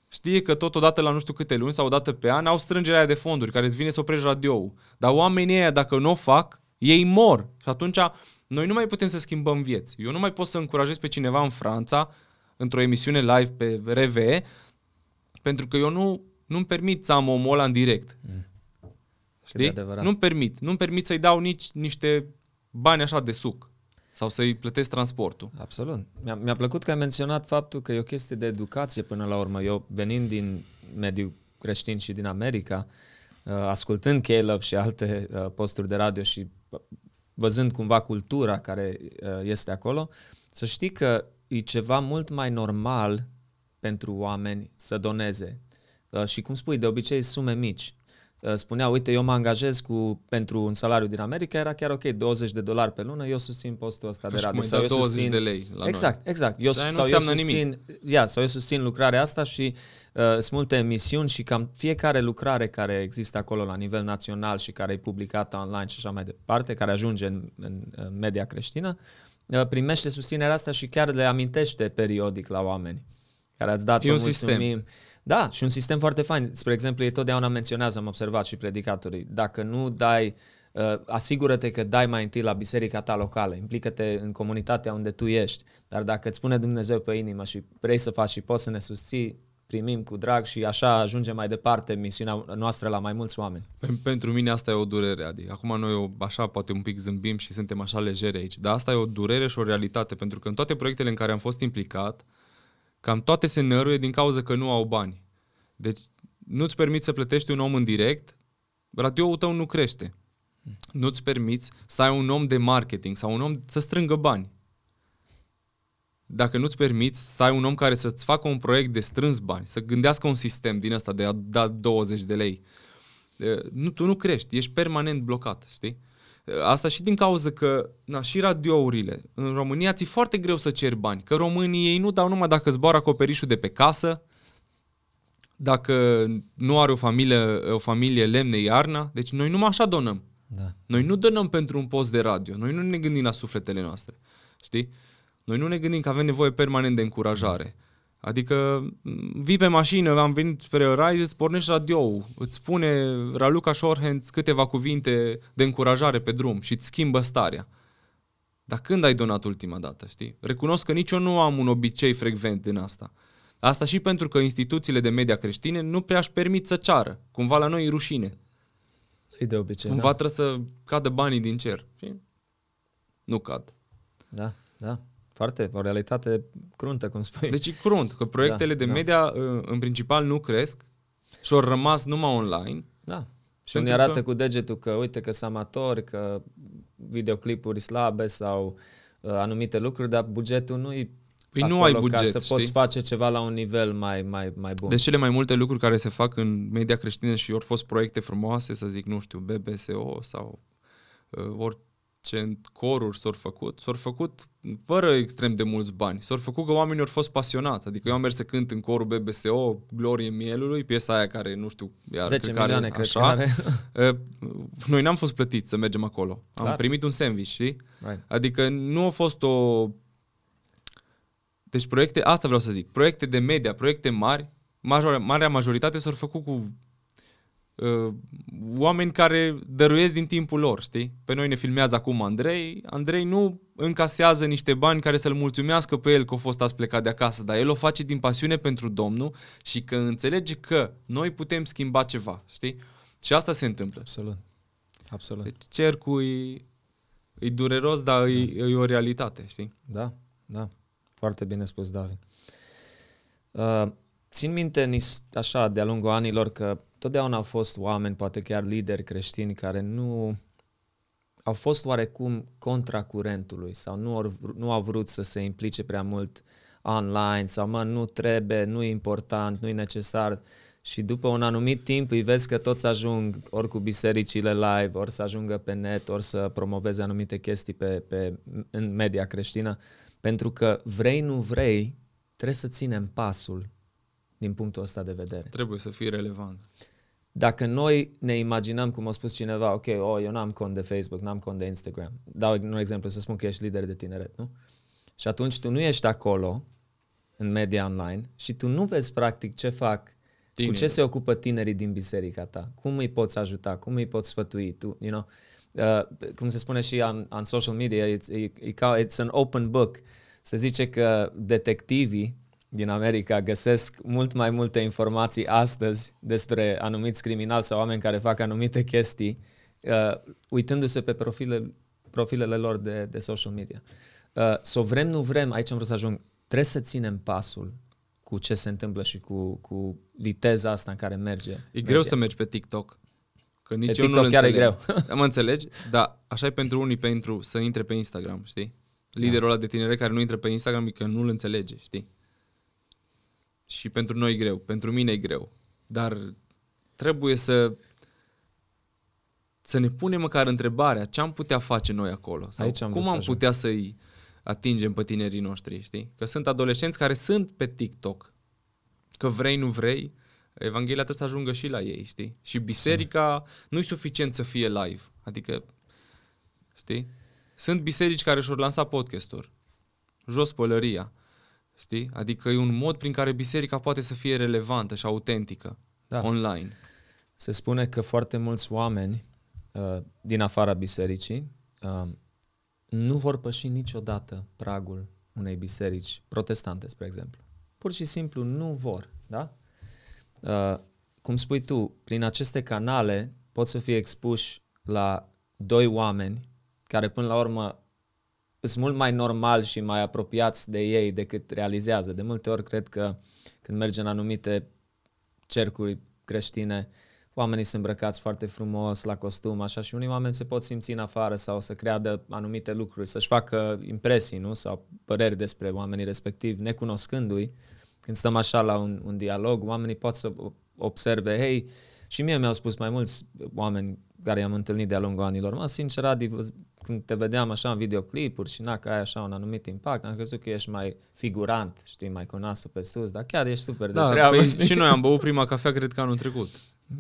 știe că totodată la nu știu câte luni sau o dată pe an au strângerea aia de fonduri care îți vine să oprești radioul. Dar oamenii ăia, dacă nu o fac, ei mor. Și atunci noi nu mai putem să schimbăm vieți. Eu nu mai pot să încurajez pe cineva în Franța, într-o emisiune live pe RV, pentru că eu nu, nu-mi permit să am omul ăla în direct. de Știi? adevărat. Nu-mi permit. Nu-mi permit să-i dau nici niște bani așa de suc. Sau să-i plătesc transportul. Absolut. Mi-a, mi-a plăcut că ai menționat faptul că e o chestie de educație până la urmă. Eu, venind din mediul creștin și din America, uh, ascultând Caleb și alte uh, posturi de radio și uh, văzând cumva cultura care uh, este acolo, să știi că e ceva mult mai normal pentru oameni să doneze. Uh, Și cum spui, de obicei sume mici. Uh, Spunea, uite, eu mă angajez cu, pentru un salariu din America, era chiar ok, 20 de dolari pe lună, eu susțin postul ăsta Ca de și cum radio. ai Sau dat eu 20 susțin, de lei la noi. exact, exact. Eu, Dar nu sau eu înseamnă susțin, ia, sau eu susțin lucrarea asta și uh, sunt multe emisiuni și cam fiecare lucrare care există acolo la nivel național și care e publicată online și așa mai departe, care ajunge în, în, în media creștină, uh, primește susținerea asta și chiar le amintește periodic la oameni care ați dat E vă un sistem. mulțumim. Da, și un sistem foarte fain. Spre exemplu, ei totdeauna menționează, am observat și predicatorii, dacă nu dai, uh, asigură-te că dai mai întâi la biserica ta locală, implică-te în comunitatea unde tu ești, dar dacă îți pune Dumnezeu pe inimă și vrei să faci și poți să ne susții, primim cu drag și așa ajungem mai departe misiunea noastră la mai mulți oameni. Pentru mine asta e o durere, Adi. Acum noi o, așa poate un pic zâmbim și suntem așa legeri aici, dar asta e o durere și o realitate, pentru că în toate proiectele în care am fost implicat, cam toate se năruie din cauza că nu au bani. Deci nu-ți permiți să plătești un om în direct, radioul tău nu crește. Nu-ți permiți să ai un om de marketing sau un om să strângă bani. Dacă nu-ți permiți să ai un om care să-ți facă un proiect de strâns bani, să gândească un sistem din ăsta de a da 20 de lei, nu, tu nu crești, ești permanent blocat, știi? Asta și din cauza că, na, și radiourile, în România ți foarte greu să ceri bani, că românii ei nu dau numai dacă zboară acoperișul de pe casă, dacă nu are o familie, o familie lemne iarna, deci noi numai așa donăm. Da. Noi nu donăm pentru un post de radio, noi nu ne gândim la sufletele noastre, știi? Noi nu ne gândim că avem nevoie permanent de încurajare. Adică vii pe mașină, am venit spre Rise, îți pornești radio îți spune Raluca Shorehand câteva cuvinte de încurajare pe drum și îți schimbă starea. Dar când ai donat ultima dată, știi? Recunosc că nici eu nu am un obicei frecvent din asta. Asta și pentru că instituțiile de media creștine nu prea își permit să ceară. Cumva la noi e rușine. E de obicei, Cumva da. trebuie să cadă banii din cer. Și nu cad. Da, da. Foarte, o realitate cruntă, cum spui. Deci e crunt, că proiectele Da, de da. media uh, în principal nu cresc și au rămas numai online. Da. Și Pentru unii arată că- cu degetul că uite că sunt amatori, că videoclipuri slabe sau uh, anumite lucruri, dar bugetul nu e Păi nu acolo ai buget, ca să știi? poți face ceva la un nivel mai, mai, mai bun. De cele mai multe lucruri care se fac în media creștină și ori fost proiecte frumoase, să zic, nu știu, BBSO sau uh, orice coruri s-au făcut, s-au făcut fără extrem de mulți bani. S-au făcut că oamenii au fost pasionați. Adică eu am mers să cânt în corul BBSO, Glorie Mielului, piesa aia care, nu știu, iar, 10 cred că are milioane, cred că așa. are. Uh, Noi n-am fost plătiți să mergem acolo. Am Clar. primit un sandwich, știi? Right. Adică nu a fost o... Deci proiecte, asta vreau să zic, proiecte de media, proiecte mari, major, marea majoritate s-au făcut cu uh, oameni care dăruiesc din timpul lor, știi? Pe noi ne filmează acum Andrei, Andrei nu încasează niște bani care să-l mulțumească pe el că a fost azi plecat de acasă, dar el o face din pasiune pentru Domnul și că înțelege că noi putem schimba ceva, știi? Și asta se întâmplă. Absolut. Absolut. Deci cercul e, e dureros, dar e, e o realitate, știi? Da, da. Foarte bine spus, David. Uh, țin minte, nis- așa, de-a lungul anilor, că totdeauna au fost oameni, poate chiar lideri creștini, care nu au fost oarecum contra curentului sau nu, au, nu au vrut să se implice prea mult online sau mă, nu trebuie, nu e important, nu e necesar. Și după un anumit timp îi vezi că toți ajung ori cu bisericile live, ori să ajungă pe net, ori să promoveze anumite chestii pe, pe, în media creștină, pentru că vrei, nu vrei, trebuie să ținem pasul din punctul ăsta de vedere. Trebuie să fie relevant. Dacă noi ne imaginăm, cum a spus cineva, ok, oh, eu n-am cont de Facebook, n-am cont de Instagram, dau un exemplu, să spun că ești lider de tineret, nu? Și atunci tu nu ești acolo, în media online, și tu nu vezi practic ce fac, Tineri. cu ce se ocupă tinerii din biserica ta, cum îi poți ajuta, cum îi poți sfătui, tu, you know? Uh, cum se spune și on, on social media, it's, e, e ca, it's an open book. Se zice că detectivii din America găsesc mult mai multe informații astăzi despre anumiți criminali sau oameni care fac anumite chestii, uh, uitându-se pe profile, profilele lor de, de social media. Uh, so vrem, nu vrem, aici am vrut să ajung, trebuie să ținem pasul cu ce se întâmplă și cu, cu viteza asta în care merge. E greu să mergi pe TikTok. Că nici Pe eu TikTok nu chiar e înțeleg. greu. Mă înțelegi? Da, așa e pentru unii pentru să intre pe Instagram, știi? Liderul ăla de tineret care nu intră pe Instagram e că nu-l înțelege, știi? Și pentru noi e greu, pentru mine e greu. Dar trebuie să să ne punem măcar întrebarea ce am putea face noi acolo sau Aici am cum vrut să am ajung. putea să-i atingem pe tinerii noștri, știi? Că sunt adolescenți care sunt pe TikTok. Că vrei, nu vrei, Evanghelia trebuie să ajungă și la ei, știi? Și biserica nu e suficient să fie live. Adică, știi? Sunt biserici care și-au lansat podcasturi. Jos pălăria. Știi? Adică e un mod prin care biserica poate să fie relevantă și autentică Da. online. Se spune că foarte mulți oameni uh, din afara bisericii uh, nu vor păși niciodată pragul unei biserici protestante, spre exemplu. Pur și simplu nu vor. da? Uh, cum spui tu, prin aceste canale pot să fie expuși la doi oameni care până la urmă sunt mult mai normal și mai apropiați de ei decât realizează. De multe ori cred că când mergem în anumite cercuri creștine, oamenii sunt îmbrăcați foarte frumos la costum, așa, și unii oameni se pot simți în afară sau să creadă anumite lucruri, să-și facă impresii, nu? Sau păreri despre oamenii respectivi, necunoscându-i. Când stăm așa la un, un dialog, oamenii pot să observe, hei, și mie mi-au spus mai mulți oameni care i-am întâlnit de-a lungul anilor, mă, sincer, Adi, când te vedeam așa în videoclipuri și na, că ai așa un anumit impact, am crezut că ești mai figurant, știi, mai cu nasul pe sus, dar chiar ești super da, de treabă. Păi, și noi am băut prima cafea, cred că anul trecut.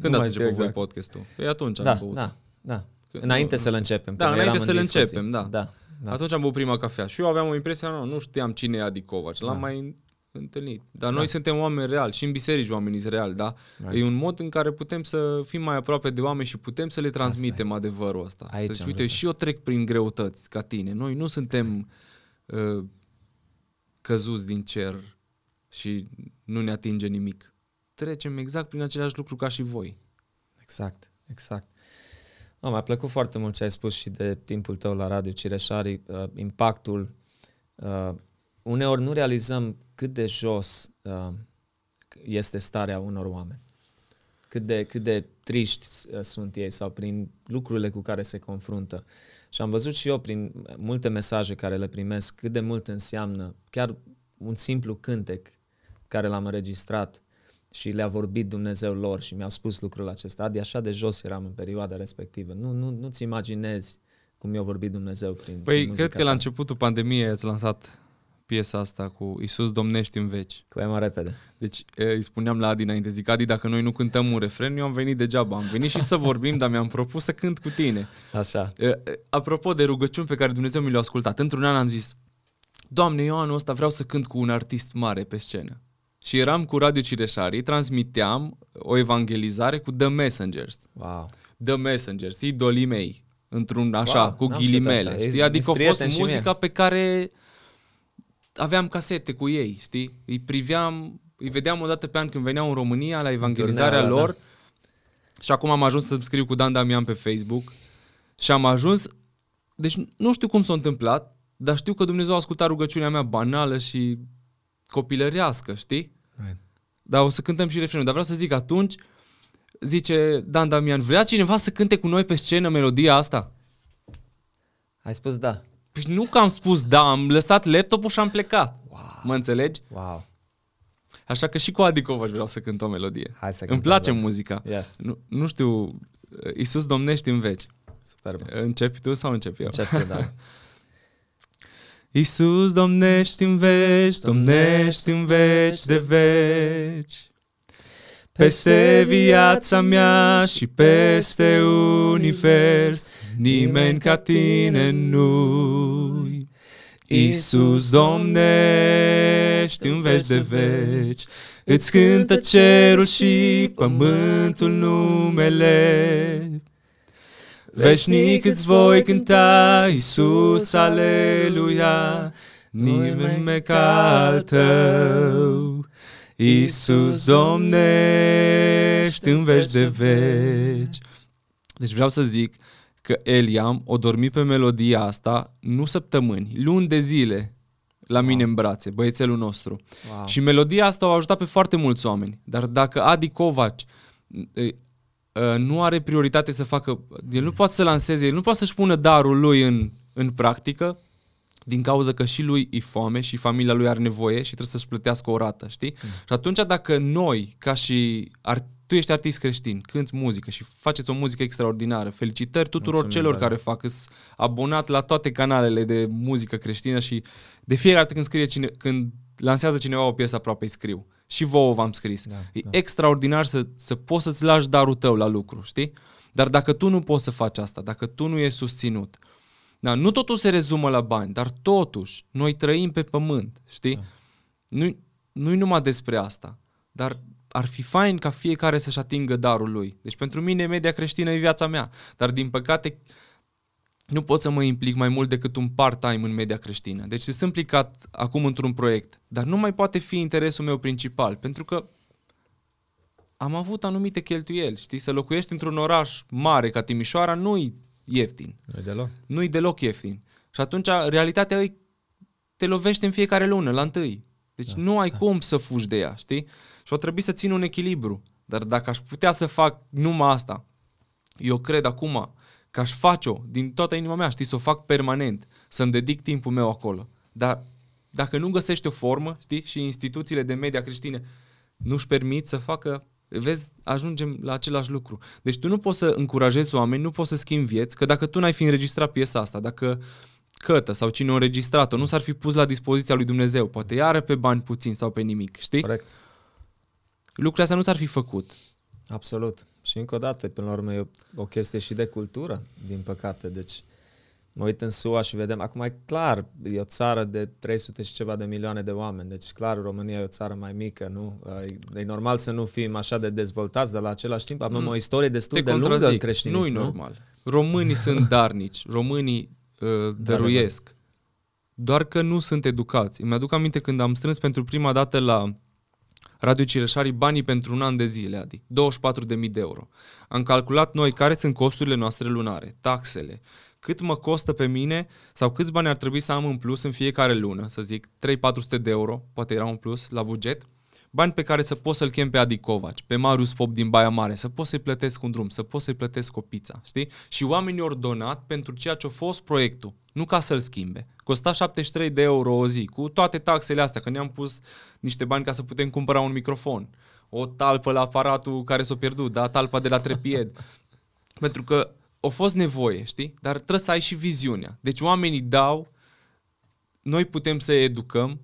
Când Nu ați mai știu început voi exact. podcastul? Păi atunci da, am băut. da, da. Că- Înainte nu- să-l începem. Da, când înainte eram în să-l discuții. începem, da. Da, da. Atunci am băut prima cafea și eu aveam o impresie, nu, nu știam cine e Adi Covaci, l-am Da. mai întâlnit. Dar noi suntem oameni reali și în biserici oamenii sunt reali, da? Right. E un mod în care putem să fim mai aproape de oameni și putem să le transmitem adevărul ăsta. Aici să zici, am uite, vrut să- și eu trec prin greutăți ca tine. Noi nu suntem uh, căzuți din cer și nu ne atinge nimic. Trecem exact prin același lucru ca și voi. Exact, exact. No, mi-a plăcut foarte mult ce ai spus și de timpul tău la Radio Cireșari, uh, impactul. Uh, uneori nu realizăm cât de jos uh, este starea unor oameni. Cât de, cât de triști uh, sunt ei sau prin lucrurile cu care se confruntă. Și am văzut și eu prin multe mesaje care le primesc cât de mult înseamnă chiar un simplu cântec care l-am înregistrat și le-a vorbit Dumnezeu lor și mi-au spus lucrul acesta. Adi, așa de jos eram în perioada respectivă. Nu, nu, nu-ți imaginezi cum mi-a vorbit Dumnezeu prin, prin Păi, muzica cred că la ta. începutul pandemiei ați lansat piesa asta cu Isus domnești în veci. Cu mai repede. Deci e, îi spuneam la Adi înainte, zic, Adi, dacă noi nu cântăm un refren, eu am venit degeaba. Am venit și să vorbim, dar mi-am propus să cânt cu tine. Așa. E, e, Apropo de rugăciuni pe care Dumnezeu mi le-a ascultat, într-un an am zis, Doamne, eu anul ăsta vreau să cânt cu un artist mare pe scenă. Și eram cu Radio Cireșarii, transmiteam o evangelizare cu The Messengers. Wow. The Messengers, idolii mei, într-un așa, Wow, cu n-am știut ghilimele, asta. știi? Ești- Adică a ești fost prieten și muzica mie. pe care aveam casete cu ei, știi? Îi priveam, îi vedeam o dată pe an când veneau în România la evangelizarea Turnea, lor da. și acum am ajuns să-mi scriu cu Dan Damian pe Facebook și am ajuns, deci nu știu cum s-a întâmplat, dar știu că Dumnezeu a ascultat rugăciunea mea banală și copilărească, știi? Right. Dar o să cântăm și refrenul. Dar vreau să zic atunci, zice Dan Damian, vrea cineva să cânte cu noi pe scenă melodia asta? Ai spus da. Păi nu că am spus da, am lăsat laptopul și am plecat. Wow. Mă înțelegi? Wow. Așa că și cu Adi Covaș vreau să cânt o melodie. Hai să Îmi cântăm, place da. muzica. Yes. Nu, nu știu, Iisus domnești în veci. Superb. Începi tu sau încep eu? Încep tu, da. Iisus domnești în veci, domnești în veci de veci. Peste viața mea și peste univers, nimeni ca tine nu-i. Iisus domnești în veci de veci, îți cântă cerul și pământul numele. Veșnic îți voi cânta, Iisus, aleluia, nimeni mai ca al tău. Iisus domnești în veci de veci. Deci vreau să zic că Eliam o dormi pe melodia asta nu săptămâni, luni de zile la mine în brațe, băiețelul nostru. Wow. Și melodia asta o ajutat pe foarte mulți oameni. Dar dacă Adi Covaci e, e, nu are prioritate să facă, el nu poate să lanseze, el nu poate să-și pună darul lui în, în practică, din cauza că și lui e foame și familia lui are nevoie și trebuie să-și plătească o rată, știi? Mm. Și atunci dacă noi, ca și ar, tu ești artist creștin, cânti muzică și faceți o muzică extraordinară, felicitări tuturor Mulțumim, celor da. care fac, îs abonat la toate canalele de muzică creștină și de fiecare dată când scrie cine, când lansează cineva o piesă aproape îi scriu. Și vouă v-am scris. Da, e da. extraordinar să, să poți să-ți lași darul tău la lucru, știi? Dar dacă tu nu poți să faci asta, dacă tu nu ești susținut, da, nu totul se rezumă la bani, dar totuși, noi trăim pe pământ, știi? Da. Nu, nu-i numai despre asta, dar ar fi fain ca fiecare să-și atingă darul lui. Deci pentru mine media creștină e viața mea, dar din păcate nu pot să mă implic mai mult decât un part-time în media creștină. Deci sunt implicat acum într-un proiect, dar nu mai poate fi interesul meu principal, pentru că am avut anumite cheltuieli, știi? Să locuiești într-un oraș mare ca Timișoara nu-i ieftin. Nu deloc. Nu-i deloc ieftin. Și atunci realitatea îi te lovește în fiecare lună, la întâi. Deci da, nu ai da. cum să fugi de ea, știi? Și o trebuie să țin un echilibru. Dar dacă aș putea să fac numai asta, eu cred acum că aș face-o din toată inima mea, știi, să o fac permanent, să-mi dedic timpul meu acolo. Dar dacă nu găsești o formă, știi, și instituțiile de media creștine nu-și permit să facă Vezi, ajungem la același lucru. Deci tu nu poți să încurajezi oameni, nu poți să schimbi vieți, că dacă tu n-ai fi înregistrat piesa asta, dacă cătă sau cine a înregistrat-o nu s-ar fi pus la dispoziția lui Dumnezeu, poate iară pe bani puțin sau pe nimic, știi? Corect. Lucrurile astea nu s-ar fi făcut. Absolut. Și încă o dată, până la urmă, e o chestie și de cultură, din păcate. Deci, mă uit în SUA și vedem, acum e clar, e o țară de 300 și ceva de milioane de oameni, deci clar România e o țară mai mică, nu? E, e normal să nu fim așa de dezvoltați, dar la același timp avem mm. o istorie destul Te de lungă în creștinism. Nu-i normal. Românii sunt darnici, românii uh, dăruiesc, doar că nu sunt educați. Îmi aduc aminte când am strâns pentru prima dată la Radio Cireșarii banii pentru un an de zile, Adi, 24.000 de euro. Am calculat noi care sunt costurile noastre lunare, taxele, cât mă costă pe mine sau câți bani ar trebui să am în plus în fiecare lună, să zic 3-400 de euro, poate era un plus la buget, bani pe care să pot să-l chem pe Adi Covaci, pe Marius Pop din Baia Mare, să pot să-i plătesc un drum, să pot să-i plătesc o pizza, știi? Și oamenii au donat pentru ceea ce a fost proiectul, nu ca să-l schimbe. Costa 73 de euro o zi, cu toate taxele astea, că ne-am pus niște bani ca să putem cumpăra un microfon, o talpă la aparatul care s-a pierdut, da, talpa de la trepied. pentru că a fost nevoie, știi? Dar trebuie să ai și viziunea. Deci oamenii dau, noi putem să educăm,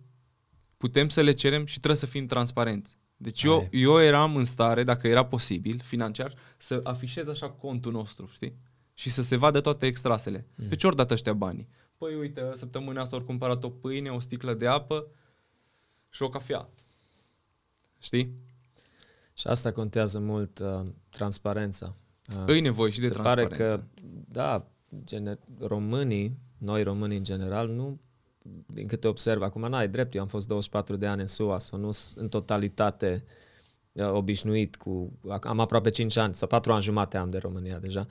putem să le cerem și trebuie să fim transparenți. Deci eu, eu eram în stare, dacă era posibil, financiar, să afișez așa contul nostru, știi? Și să se vadă toate extrasele. Mm. Pe ce ori dat ăștia banii? Păi uite, săptămâna asta ori cumpărat o pâine, o sticlă de apă și o cafea. Știi? Și asta contează mult, uh, transparența. Uh, Îi nevoie și de se transparență. pare că, da, gene- românii, noi românii în general, nu din câte observ, acum n-ai drept, eu am fost 24 de ani în SUA, sau nu în totalitate uh, obișnuit cu, am aproape 5 ani, sau 4 ani jumate am de România deja,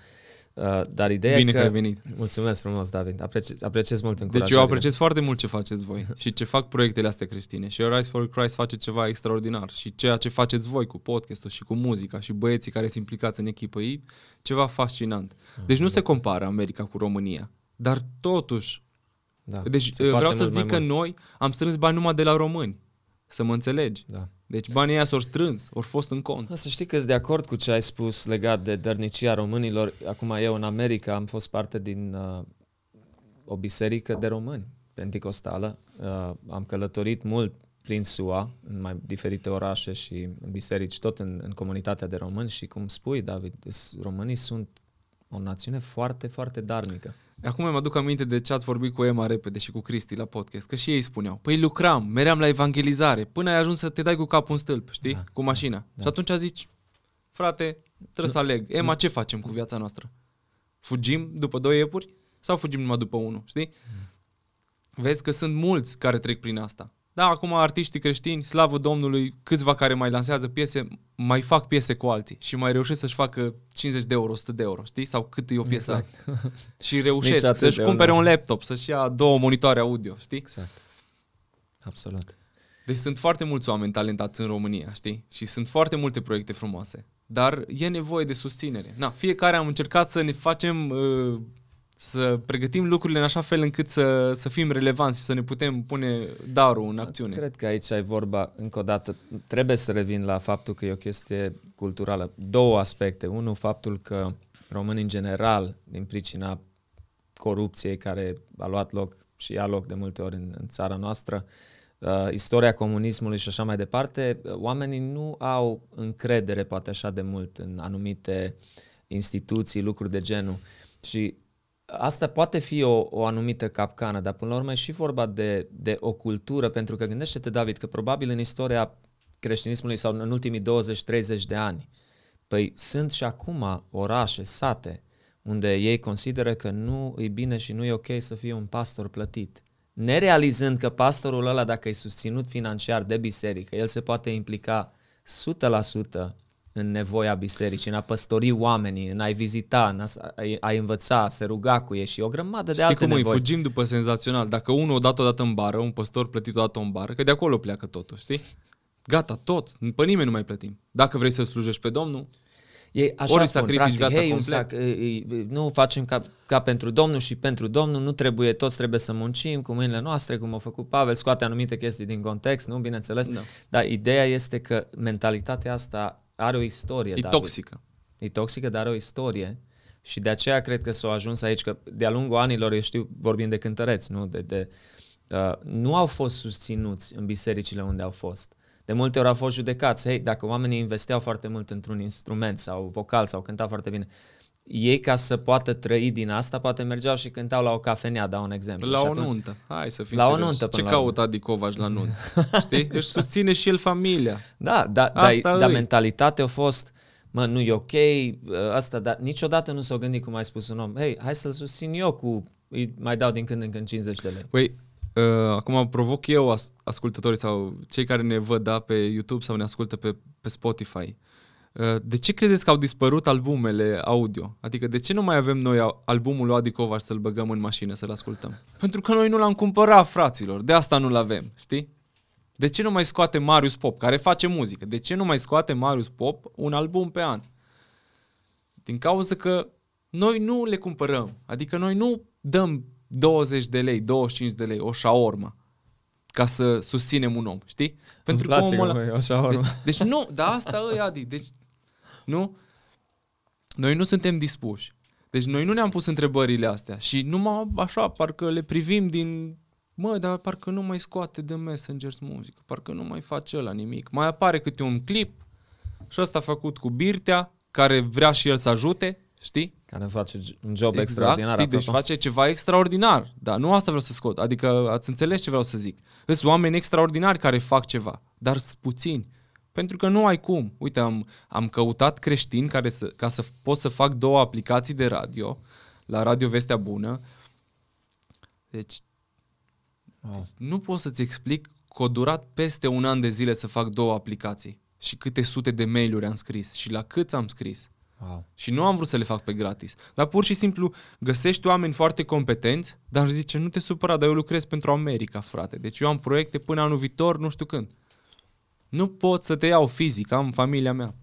uh, dar ideea Bine e că... că ai venit. Mulțumesc frumos, David, apreciez, apreciez mult Deci încurajarea. eu apreciez foarte mult ce faceți voi și ce fac proiectele astea creștine. Și Rise for Christ face ceva extraordinar și ceea ce faceți voi cu podcastul și cu muzica și băieții care sunt implicați în echipă ei, ceva fascinant. Deci nu se compară America cu România, dar totuși Da, Deci se poate vreau să mult mai zic că mult. noi am strâns bani numai de la români. Să mă înțelegi. Da. Deci banii ăia s-au strâns, au fost în cont. Să știi că sunt de acord cu ce ai spus legat de dărnicia românilor. Acum eu în America am fost parte din uh, o biserică de români penticostală. Uh, am călătorit mult prin SUA, în mai diferite orașe și în biserici, tot în, în comunitatea de români și cum spui, David, s- românii sunt o națiune foarte, foarte darnică. Acum mă aduc aminte de ce ați vorbit cu Emma repede și cu Cristi la podcast, că și ei spuneau, păi lucram, meream la evangelizare, până ai ajuns să te dai cu capul în stâlp, știi, Da, cu mașina. Și atunci zici, frate, trebuie să aleg. Emma, ce facem cu viața noastră? Fugim după doi iepuri sau fugim numai după unul, știi? Vezi că sunt mulți care trec prin asta. Da, acum artiștii creștini, slavă Domnului, câțiva care mai lansează piese, mai fac piese cu alții și mai reușesc să-și facă 50 de euro, 100 de euro, știi? Sau cât e o piesă Exact. asta. Și Nici reușesc atât să-și de cumpere onor. un laptop, să-și ia două monitoare audio, știi? Exact. Absolut. Deci sunt foarte mulți oameni talentați în România, știi? Și sunt foarte multe proiecte frumoase. Dar e nevoie de susținere. Na, fiecare am încercat să ne facem, uh, să pregătim lucrurile în așa fel încât să, să fim relevanți și să ne putem pune darul în acțiune. Cred că aici ai vorba, încă o dată, trebuie să revin la faptul că e o chestie culturală. Două aspecte. Unul, faptul că românii în general, din pricina corupției care a luat loc și ia loc de multe ori în, în țara noastră, uh, istoria comunismului și așa mai departe, uh, oamenii nu au încredere poate așa de mult în anumite instituții, lucruri de genul. Și asta poate fi o, o anumită capcană, dar până la urmă e și vorba de, de o cultură, pentru că gândește-te, David, că probabil în istoria creștinismului sau în ultimii 20-30 de ani, păi sunt și acum orașe, sate, unde ei consideră că nu e bine și nu e ok să fie un pastor plătit. Nerealizând că pastorul ăla, dacă e susținut financiar de biserică, el se poate implica 100% în nevoia bisericii, în a păstori oamenii, în a-i vizita, în a, a învăța, a se ruga cu ei și o grămadă de Știi alte cum nevoi. îi fugim după senzațional? Dacă unul o dată o dată în bară, un păstor plătit o dată în bară, că de acolo pleacă totul, știi? Gata, tot. Pe nimeni nu mai plătim. Dacă vrei să slujești pe Domnul, Ei așa Ori spun, sacrifici practic, viața hei, un complet. sac, e, e, nu facem ca, ca pentru Domnul și pentru Domnul, nu trebuie, toți trebuie să muncim cu mâinile noastre, cum a făcut Pavel, scoate anumite chestii din context, nu, bineînțeles, Da. dar ideea este că mentalitatea asta are o istorie, e David. toxică. E toxică, dar are o istorie și de aceea cred că s-au ajuns aici, că de-a lungul anilor, eu știu, vorbim de cântăreți, nu? De, de, uh, nu au fost susținuți în bisericile unde au fost. De multe ori au fost judecați. Hei, dacă oamenii investeau foarte mult într-un instrument sau vocal sau cântau foarte bine, ei ca să poată trăi din asta, poate mergeau și cântau la o cafenea, dau un exemplu. La Și o atunci- nuntă. Hai să fim La o serioși. nuntă, Ce până la caută Adi Covaș la nuntă? Știi? Își susține și el familia. Da, da, Asta dar da, îi. mentalitatea a fost, mă, nu e ok, asta, dar niciodată nu s-au gândit cum ai spus un om, hei, hai să-l susțin eu cu, îi mai dau din când în când 50 de lei. Păi, uh, acum provoc eu as- ascultătorii sau cei care ne văd da, pe YouTube sau ne ascultă pe, pe Spotify. Uh, de ce credeți că au dispărut albumele audio? Adică de ce nu mai avem noi a- albumul lui Adi Covaș să-l băgăm în mașină să-l ascultăm? Pentru că noi nu l-am cumpărat, fraților. De asta nu-l avem, știi? De ce nu mai scoate Marius Pop, care face muzică? De ce nu mai scoate Marius Pop un album pe an? Din cauza că noi nu le cumpărăm. Adică noi nu dăm 20 de lei, 25 de lei, o șaorma ca să susținem un om, știi? Pentru că omul ăla... e așa Deci, deci nu, dar asta e, Adi. Deci, nu? Noi nu suntem dispuși. Deci noi nu ne-am pus întrebările astea și numai așa, parcă le privim din... Mă, dar parcă nu mai scoate de Messengers muzică, parcă nu mai face la nimic. Mai apare câte un clip și ăsta făcut cu Birtea, care vrea și el să ajute, știi? Care face un job extraordinar. Exact, știi, deci apropo. face ceva extraordinar. Dar nu asta vreau să scot. Adică ați înțeles ce vreau să zic. Sunt oameni extraordinari care fac ceva, dar sunt puțini. Pentru că nu ai cum. Uite, am, am căutat creștini care să, ca să pot să fac două aplicații de radio, la Radio Vestea Bună. Deci Wow. nu pot să-ți explic că a durat peste un an de zile să fac două aplicații. Și câte sute de mail-uri am scris și la câți am scris. Wow. Și nu am vrut să le fac pe gratis. Dar pur și simplu găsești oameni foarte competenți, dar zice, nu te supăra, dar eu lucrez pentru America, frate. Deci eu am proiecte până anul viitor, nu știu când. Nu pot să te iau fizic, am familia mea.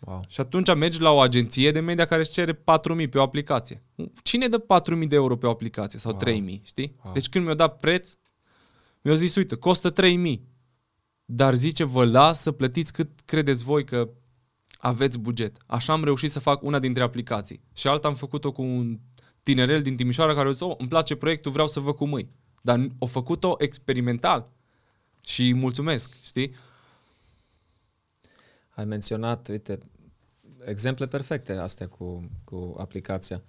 Wow. Și atunci mergi la o agenție de media care își cere 4.000 pe o aplicație. Cine dă 4.000 de euro pe o aplicație sau Wow. 3.000, știi? Wow. Deci când mi-au dat preț, mi-au zis, uite, costă 3.000. Dar zice, vă las să plătiți cât credeți voi că aveți buget. Așa am reușit să fac una dintre aplicații. Și alta am făcut-o cu un tinerel din Timișoara care a zis, oh, îmi place proiectul, vreau să vă cu mâini. Dar o făcut-o experimental. Și îi mulțumesc, știi? Ai menționat, uite, exemple perfecte astea cu, cu aplicația.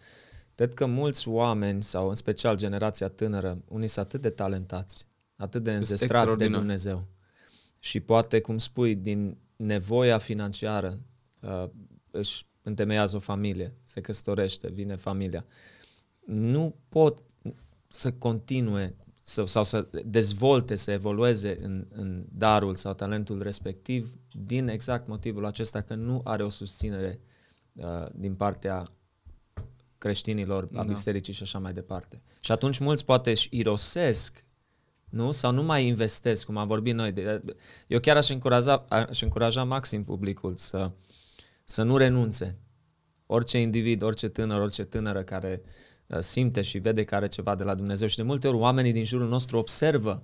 Cred că mulți oameni, sau în special generația tânără, unii sunt atât de talentați, atât de înzestrați de extraordinar. Dumnezeu. Și poate, cum spui, din nevoia financiară uh, își întemeiază o familie, se căsătorește, vine familia. Nu pot să continue să, sau să dezvolte, să evolueze în, în darul sau talentul respectiv din exact motivul acesta că nu are o susținere uh, din partea creștinilor, a Da. bisericii și așa mai departe. Și atunci mulți poate își irosesc nu? Sau nu mai investesc, cum am vorbit noi. De, eu chiar aș încuraja, aș încuraja maxim publicul să, să nu renunțe. Orice individ, orice tânăr, orice tânără care uh, simte și vede că are ceva de la Dumnezeu și de multe ori oamenii din jurul nostru observă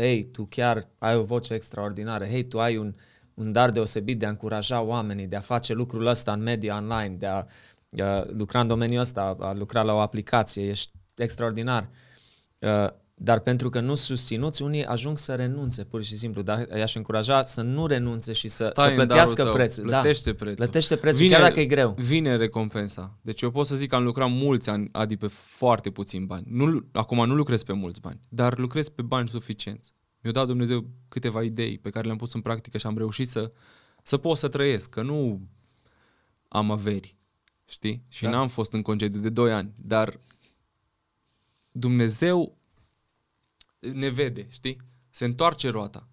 Hei, tu chiar ai o voce extraordinară, hei, tu ai un, un dar deosebit de a încuraja oamenii, de a face lucrul ăsta în media online, de a, a lucra în domeniul ăsta, a lucra la o aplicație, ești extraordinar. Uh, dar pentru că nu susținuți, unii ajung să renunțe, pur și simplu. Dar i-aș încuraja să nu renunțe și să, Stai să în plătească darul tău, prețul. plătește da. prețul. Plătește prețul, vine, chiar dacă e greu. Vine recompensa. Deci eu pot să zic că am lucrat mulți ani, Adi, pe foarte puțini bani. Nu, acum nu lucrez pe mulți bani, dar lucrez pe bani suficienți. Mi-a dat Dumnezeu câteva idei pe care le-am pus în practică și am reușit să, să pot să trăiesc, că nu am averi, știi? Și Da. n-am fost în concediu de 2 ani, dar Dumnezeu ne vede, știi? Se întoarce roata.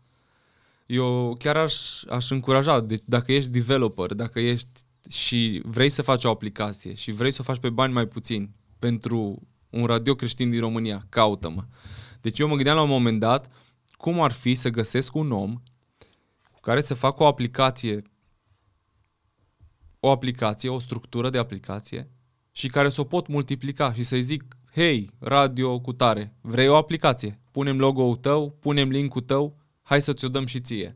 Eu chiar aș, aș încuraja, deci dacă ești developer, dacă ești și vrei să faci o aplicație și vrei să o faci pe bani mai puțini pentru un radio creștin din România, caută-mă. Deci eu mă gândeam la un moment dat cum ar fi să găsesc un om cu care să fac o aplicație o aplicație, o structură de aplicație și care să o pot multiplica și să-i zic hei, radio cu tare, vrei o aplicație? Punem logo-ul tău, punem link-ul tău, hai să ți-o dăm și ție.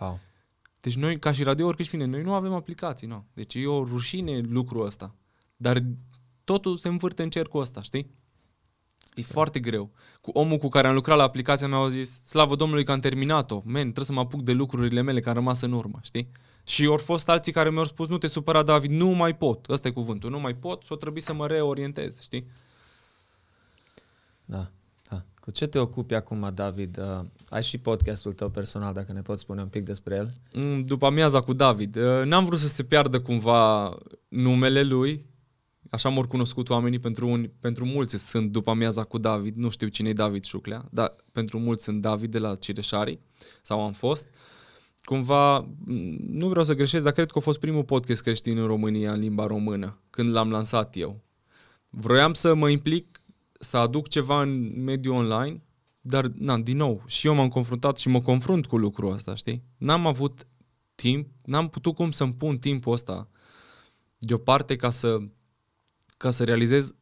Wow. Deci noi, ca și radio creștine, noi nu avem aplicații, nu. Deci e o rușine lucrul ăsta. Dar totul se învârte în cercul ăsta, știi? E Stai. foarte greu. Cu omul cu care am lucrat la aplicația mea au zis, slavă Domnului că am terminat-o. Men, trebuie să mă apuc de lucrurile mele care am rămas în urmă, știi? Și au fost alții care mi-au spus, nu te supăra, David, nu mai pot. Ăsta e cuvântul, nu mai pot și o trebuie să mă reorientez, știi? Da, da. Cu ce te ocupi acum, David? Uh, ai și podcastul tău personal, dacă ne poți spune un pic despre el. Mm, după amiaza cu David. Uh, n-am vrut să se piardă cumva numele lui, așa m-au cunoscut oamenii, pentru, un, pentru mulți sunt după amiaza cu David, nu știu cine e David Șuclea, dar pentru mulți sunt David de la Cireșari, sau am fost. Cumva, nu vreau să greșesc, dar cred că a fost primul podcast creștin în România în limba română, când l-am lansat eu. Vroiam să mă implic, să aduc ceva în mediul online, dar, na, din nou, și eu m-am confruntat și mă confrunt cu lucrul ăsta, știi? N-am avut timp, n-am putut cum să-mi pun timpul ăsta deoparte ca să ca să realizez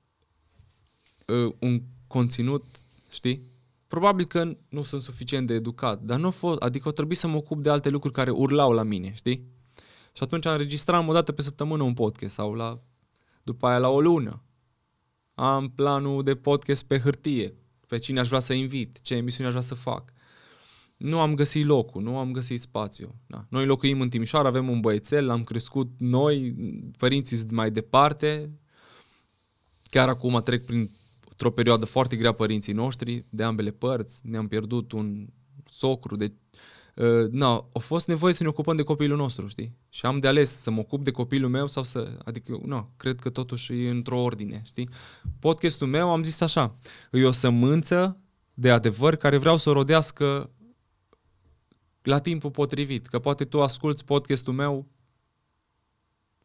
uh, un conținut, știi? Probabil că nu sunt suficient de educat, dar nu a fost, adică o trebuie să mă ocup de alte lucruri care urlau la mine, știi? Și atunci am înregistrat o dată pe săptămână un podcast sau la, după aia la o lună. Am planul de podcast pe hârtie, pe cine aș vrea să invit, ce emisiune aș vrea să fac. Nu am găsit locul, nu am găsit spațiu. Da. Noi locuim în Timișoara, avem un băiețel, l-am crescut noi, părinții sunt mai departe, Chiar acum trec printr-o perioadă foarte grea părinții noștri, de ambele părți, ne-am pierdut un socru, de Uh, na, a fost nevoie să ne ocupăm de copilul nostru, știi? Și am de ales să mă ocup de copilul meu sau să... Adică, nu, cred că totuși e într-o ordine, știi? Podcastul meu am zis așa, e o sămânță de adevăr care vreau să o rodească la timpul potrivit. Că poate tu asculți podcastul meu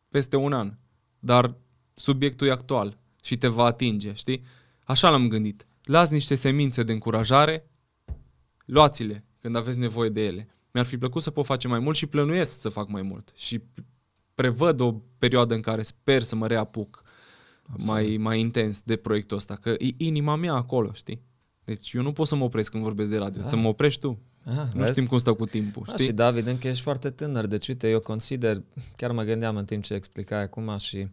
peste un an, dar subiectul e actual și te va atinge, știi? Așa l-am gândit. Las niște semințe de încurajare, luați-le când aveți nevoie de ele. Mi-ar fi plăcut să pot face mai mult și plănuiesc să fac mai mult. Și prevăd o perioadă în care sper să mă reapuc mai, mai intens de proiectul ăsta, că e inima mea acolo, știi? Deci eu nu pot să mă opresc când vorbesc de radio, da. să mă oprești tu. Aha, nu vezi? știm cum stau cu timpul, știi? și David, încă ești foarte tânăr, deci uite, eu consider, chiar mă gândeam în timp ce explicai acum și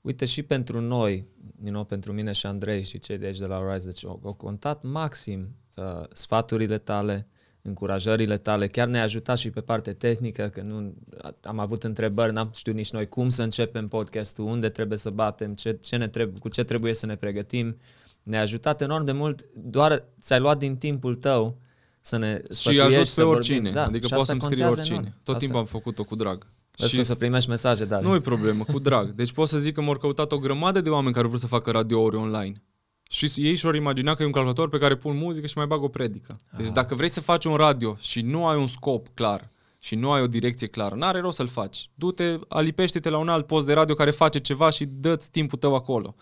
uite și pentru noi, you know, pentru mine și Andrei și cei de aici de la Rise, deci au, au contat maxim uh, sfaturile tale, încurajările tale, chiar ne-a ajutat și pe parte tehnică, că nu am avut întrebări, n-am știut nici noi cum să începem podcastul, unde trebuie să batem, ce, ce ne trebuie, cu ce trebuie să ne pregătim. Ne-a ajutat enorm de mult, doar ți-ai luat din timpul tău să ne Și ajut pe oricine, da, adică poți să-mi scrie oricine. Enorm. Tot timpul am făcut-o cu drag. Și să primești mesaje, da. Nu e problemă, cu drag. Deci pot să zic că m-au căutat o grămadă de oameni care vor să facă radiouri online. Și ei și-au imagina că e un calculator pe care pun muzică și mai bag o predică. Deci ah. dacă vrei să faci un radio și nu ai un scop clar și nu ai o direcție clară, n-are rost să-l faci. Du-te, alipește-te la un alt post de radio care face ceva și dă-ți timpul tău acolo.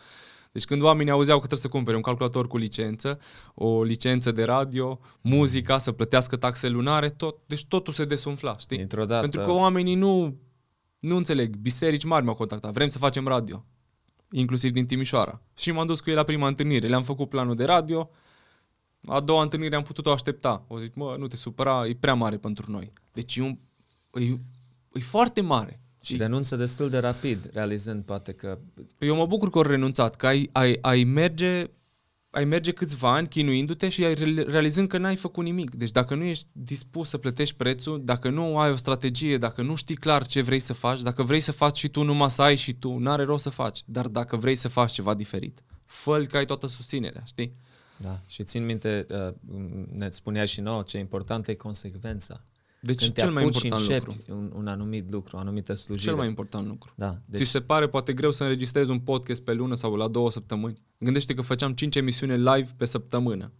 Deci când oamenii auzeau că trebuie să cumpere un calculator cu licență, o licență de radio, muzica, să plătească taxe lunare, tot, deci totul se desumfla, știi? Dintr-o dată. Pentru că oamenii nu, nu înțeleg. Biserici mari m-au contactat. Vrem să facem radio. Inclusiv din Timișoara. Și m-am dus cu ei la prima întâlnire. Le-am făcut planul de radio. A doua întâlnire am putut-o aștepta. O zic, mă, nu te supăra, e prea mare pentru noi. Deci e, un, e, e foarte mare. Și renunță destul de rapid, realizând poate că... Păi eu mă bucur că au renunțat, că ai, ai, ai merge ai merge câțiva ani chinuindu-te și ai realizând că n-ai făcut nimic. Deci dacă nu ești dispus să plătești prețul, dacă nu ai o strategie, dacă nu știi clar ce vrei să faci, dacă vrei să faci și tu numai să ai și tu, n-are rost să faci. Dar dacă vrei să faci ceva diferit, fă că ai toată susținerea, știi? Da, și țin minte, uh, ne spunea și nouă, ce important e consecvența. Deci Când cel mai important lucru. Un, un anumit lucru, o anumită slujire. Cel mai important lucru. Da, deci... Ți se pare poate greu să înregistrezi un podcast pe lună sau la două săptămâni? Gândește că făceam 5 emisiuni live pe săptămână.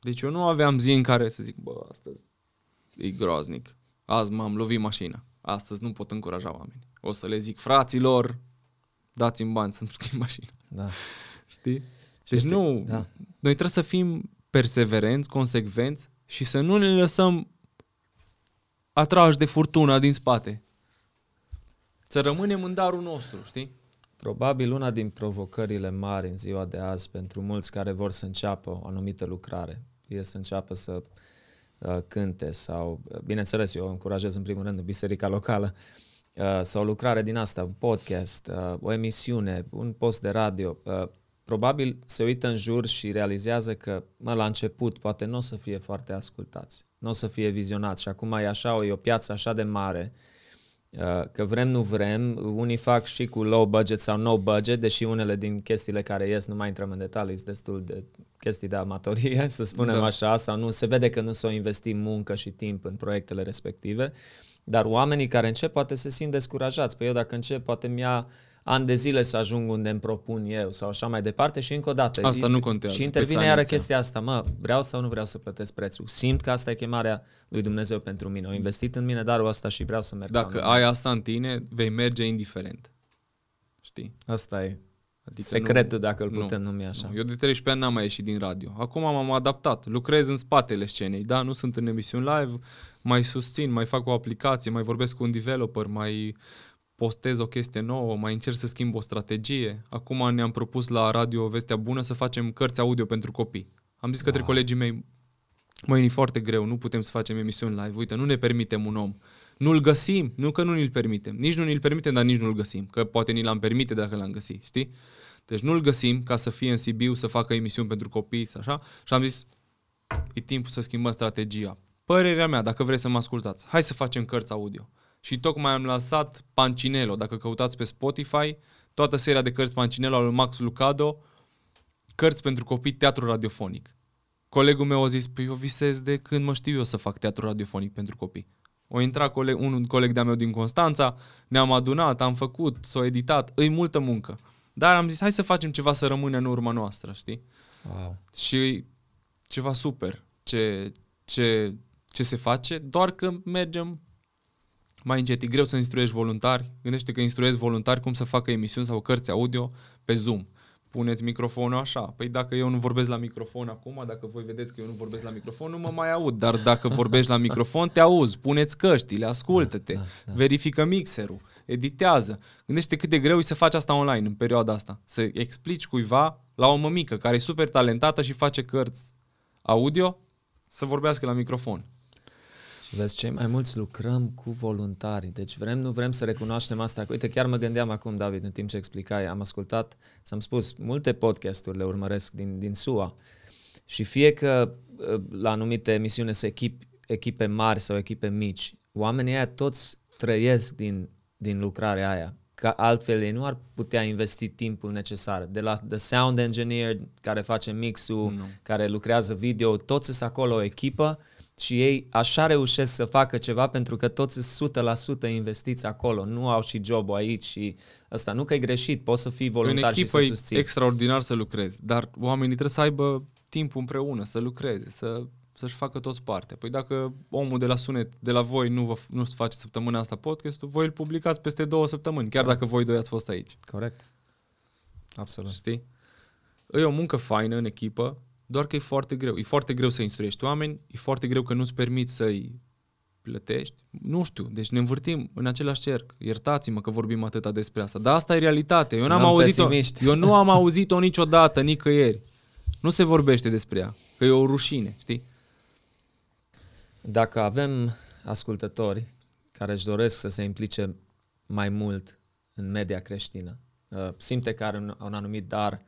Deci eu nu aveam zi în care să zic, bă, astăzi e groaznic. Azi m-am lovit mașina. Astăzi nu pot încuraja oameni. O să le zic, fraților, dați-mi bani să-mi schimb mașina. Da. Știi? Deci nu, Da. noi trebuie să fim perseverenți, consecvenți și să nu ne lăsăm atrași de furtuna din spate. Să rămânem în darul nostru, știi? Probabil una din provocările mari în ziua de azi pentru mulți care vor să înceapă o anumită lucrare e să înceapă să uh, cânte sau, uh, bineînțeles, eu încurajez în primul rând în biserica locală, uh, sau o lucrare din asta, un podcast, uh, o emisiune, un post de radio. Uh, probabil se uită în jur și realizează că, mă, la început poate nu o să fie foarte ascultați, nu o să fie vizionați și acum e așa, e o piață așa de mare Uh, că vrem, nu vrem, unii fac și cu low budget sau no budget, deși unele din chestiile care ies, nu mai intrăm în detalii, sunt destul de chestii de amatorie, să spunem Da. așa, sau nu se vede că nu s-au investit muncă și timp în proiectele respective, dar oamenii care încep poate se simt descurajați. Păi eu dacă încep, poate mi-a ani de zile să ajung unde îmi propun eu sau așa mai departe și încă o dată. Asta nu contează, Și câți intervine ani iară îți ia. chestia asta, mă, vreau sau nu vreau să plătesc prețul. Simt că asta e chemarea lui Dumnezeu pentru mine. Au investit în mine darul ăsta și vreau să merg sau Dacă nu. ai asta în tine, vei merge indiferent. Știi? Asta e Adică secretul, nu- dacă îl nu, putem numi așa. Nu. Eu de 13 ani n-am mai ieșit din radio. Acum m-am adaptat. Lucrez în spatele scenei. Da, nu sunt în emisiuni live, mai susțin, mai fac o aplicație, mai vorbesc cu un developer, mai postez o chestie nouă, mai încerc să schimb o strategie. Acum ne-am propus la Radio Vestea Bună să facem cărți audio pentru copii. Am zis către colegii mei, măi, e foarte greu, nu putem să facem emisiuni live. Uite, nu ne permitem un om. Nu-l găsim, nu că nu ni-l permitem. Nici nu ni-l permitem, dar nici nu-l găsim. Că poate ni l-am permite dacă l-am găsit, știi? Deci nu-l găsim ca să fie în Sibiu, să facă emisiuni pentru copii, să așa. Și am zis, e timpul să schimbăm strategia. Părerea mea, dacă vreți să mă ascultați, hai să facem cărți audio. Și tocmai am lansat Pancinello, dacă căutați pe Spotify, toată seria de cărți Pancinello al lui Max Lucado, cărți pentru copii, teatru radiofonic. Colegul meu a zis, păi eu visez de când mă știu eu să fac teatru radiofonic pentru copii. O intra coleg, un coleg de-a meu din Constanța, ne-am adunat, am făcut, s-o editat, îi multă muncă. Dar am zis, hai să facem ceva să rămână în urma noastră, știi? Wow. Și ceva super ce, ce, ce se face, doar că mergem mai încet. E greu să instruiești voluntari. Gândește că instruiesc voluntari cum să facă emisiuni sau cărți audio pe Zoom. Puneți microfonul așa. Păi dacă eu nu vorbesc la microfon acum, dacă voi vedeți că eu nu vorbesc la microfon, nu mă mai aud. Dar dacă vorbești la microfon, te auzi. Puneți căștile, ascultă-te, Da, da. verifică mixerul, editează. Gândește cât de greu e să faci asta online în perioada asta. Să explici cuiva la o mămică care e super talentată și face cărți audio să vorbească la microfon. Și vezi, cei mai mulți lucrăm cu voluntari. Deci vrem, nu vrem să recunoaștem asta. Uite, chiar mă gândeam acum, David, în timp ce explicai, am ascultat, ți-am spus, multe podcasturi le urmăresc din, din SUA. Și fie că uh, la anumite emisiuni se echip, echipe mari sau echipe mici, oamenii aia toți trăiesc din, din lucrarea aia. Că altfel ei nu ar putea investi timpul necesar. De la the sound engineer care face mixul, Nu. care lucrează video, toți sunt acolo o echipă și ei așa reușesc să facă ceva pentru că toți sunt 100% investiți acolo, nu au și jobul aici și asta nu că e greșit, poți să fii În voluntar și echipă să e susții. extraordinar să lucrezi, dar oamenii trebuie să aibă timp împreună, să lucreze, să, să-și facă toți parte. Păi dacă omul de la sunet, de la voi, nu, vă, nu face săptămâna asta podcastul, voi îl publicați peste două săptămâni, chiar dacă voi doi ați fost aici. Corect. Absolut. Știi? E o muncă faină în echipă, doar că e foarte greu. E foarte greu să instruiești oameni, e foarte greu că nu-ți permiți să-i plătești. Nu știu, deci ne învârtim în același cerc. Iertați-mă că vorbim atâta despre asta, dar asta e realitate. Eu, n-am Sunăm auzit-o, pesimiști. eu nu am auzit-o niciodată, nicăieri. Nu se vorbește despre ea, că e o rușine, știi? Dacă avem ascultători care își doresc să se implice mai mult în media creștină, uh, simte că are un, un anumit dar,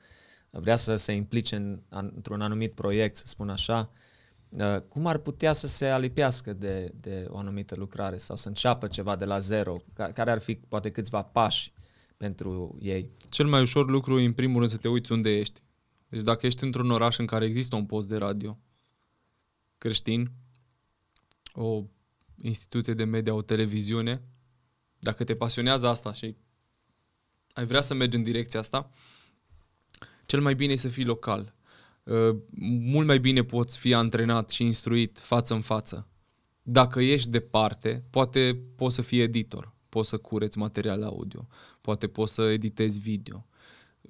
vrea să se implice în, an- într-un anumit proiect, să spun așa, uh, cum ar putea să se alipiască de, de o anumită lucrare sau să înceapă ceva de la zero? Ca- Care ar fi poate câțiva pași pentru ei? Cel mai ușor lucru e în primul rând să te uiți unde ești. Deci dacă ești într-un oraș în care există un post de radio creștin, o instituție de media, o televiziune, dacă te pasionează asta și ai vrea să mergi în direcția asta, cel mai bine e să fii local. Uh, Mult mai bine poți fi antrenat și instruit față în față. dacă ești departe, poate poți să fii editor, poți să cureți material audio, poate poți să editezi video.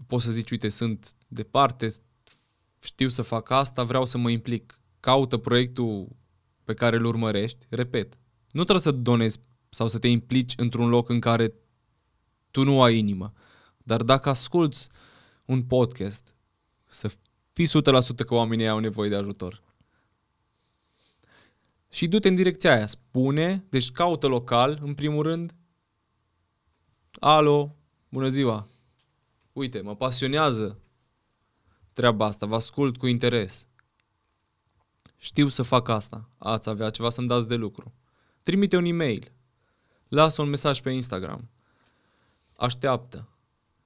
Poți să zici, uite, sunt departe, știu să fac asta, vreau să mă implic. Caută proiectul pe care îl urmărești, repet, nu trebuie să donezi sau să te implici într-un loc în care tu nu ai inimă. Dar dacă asculți un podcast, să fii 100% că oamenii au nevoie de ajutor. Și du-te în direcția aia. Spune, deci caută local, în primul rând. Alo, bună ziua. Uite, mă pasionează treaba asta, vă ascult cu interes. Știu să fac asta. Ați avea ceva să-mi dați de lucru. Trimite un e-mail. Lasă un mesaj pe Instagram. Așteaptă.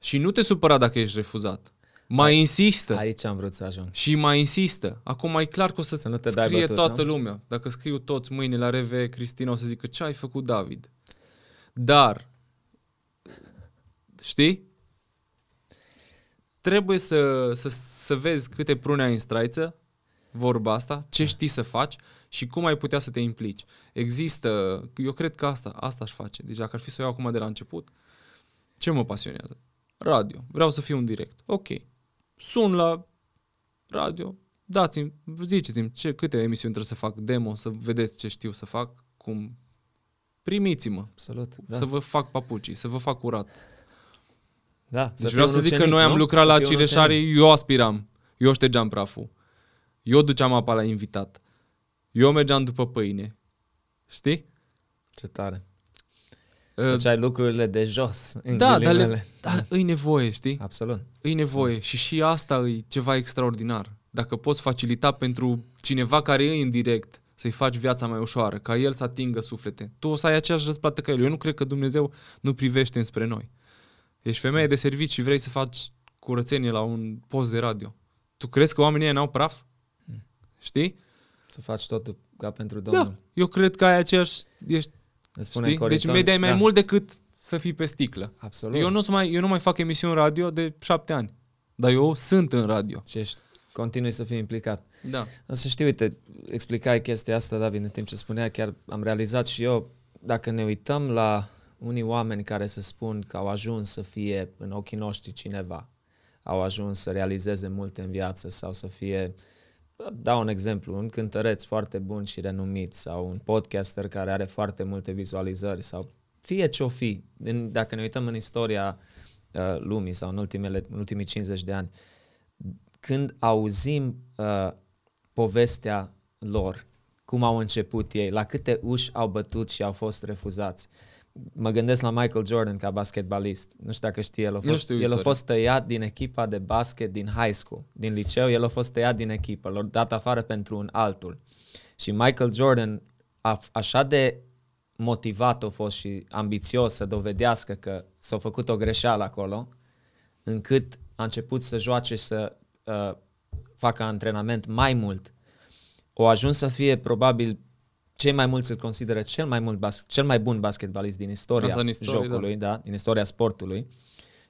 Și nu te supăra dacă ești refuzat. Mai Ai- insistă. Aici am vrut să ajung. Și mai insistă. Acum e clar că o să, Să nu te dai scrie bătut, toată nu? lumea. Dacă scriu toți mâine la RV, Cristina o să zică ce ai făcut David. Dar, știi? Trebuie să, să, să vezi câte prune ai în straiță, vorba asta, ce știi să faci și cum ai putea să te implici. Există, eu cred că asta, asta aș face. Deci dacă ar fi să o iau acum de la început, ce mă pasionează? Radio. Vreau să fiu un direct. Ok. Sun la radio, dați-mi, ziceți-mi ce, câte emisiuni trebuie să fac, demo, să vedeți ce știu să fac, cum primiți-mă, Absolut. da. Da. să vă fac papucii, să vă fac curat. da. Deci vreau fii să un zic că ucenic, noi am nu? lucrat Să la fii un ucenic. Cireșari, eu aspiram, eu ștergeam praful, eu duceam apa la invitat, eu mergeam după pâine, știi? Ce tare. Uh, Deci ai lucrurile de jos. În da, dar, le, ghilimele. dar îi nevoie, știi? Absolut. Îi nevoie și și asta e ceva extraordinar. Dacă poți facilita pentru cineva care e în direct să-i faci viața mai ușoară, ca el să atingă suflete, tu o să ai aceeași răsplată ca el. Eu nu cred că Dumnezeu nu privește înspre noi. Ești femeie de servici și vrei să faci curățenie la un post de radio. Tu crezi că oamenii ăia n-au praf? Știi? Să faci totul ca pentru Domnul. Da. Eu cred că ai aceeași... Ești, Îți spune știi? Deci Coriton- media e mai da, mult decât să fii pe sticlă. Absolut. Eu nu, mai, eu nu mai fac emisiuni radio de șapte ani. Dar eu sunt în radio. Și ești, continui să fii implicat. Da. Dar să știi, uite, explicai chestia asta, David, în timp ce spunea, chiar am realizat și eu, dacă ne uităm la unii oameni care se spun că au ajuns să fie în ochii noștri cineva, au ajuns să realizeze multe în viață sau să fie, dau un exemplu, un cântăreț foarte bun și renumit sau un podcaster care are foarte multe vizualizări sau fie ce-o fi, în, dacă ne uităm în istoria uh, lumii sau în, ultimele, în ultimii 50 de ani, când auzim uh, povestea lor, cum au început ei, la câte uși au bătut și au fost refuzați. Mă gândesc la Michael Jordan ca basketbalist. Nu știu dacă știi, el a Nu fost, știu el a istoria. fost tăiat din echipa de basket din high school, din liceu, el a fost tăiat din echipă, l-a dat afară pentru un altul. Și Michael Jordan, a, așa de motivat a fost și ambițios să dovedească că s-a făcut o greșeală acolo, încât a început să joace și să uh, facă antrenament mai mult. O ajuns să fie probabil cei mai mulți îl consideră cel mai, mult bas- cel mai bun basketbalist din istoria, Asta în istorie, jocului, da. din istoria sportului.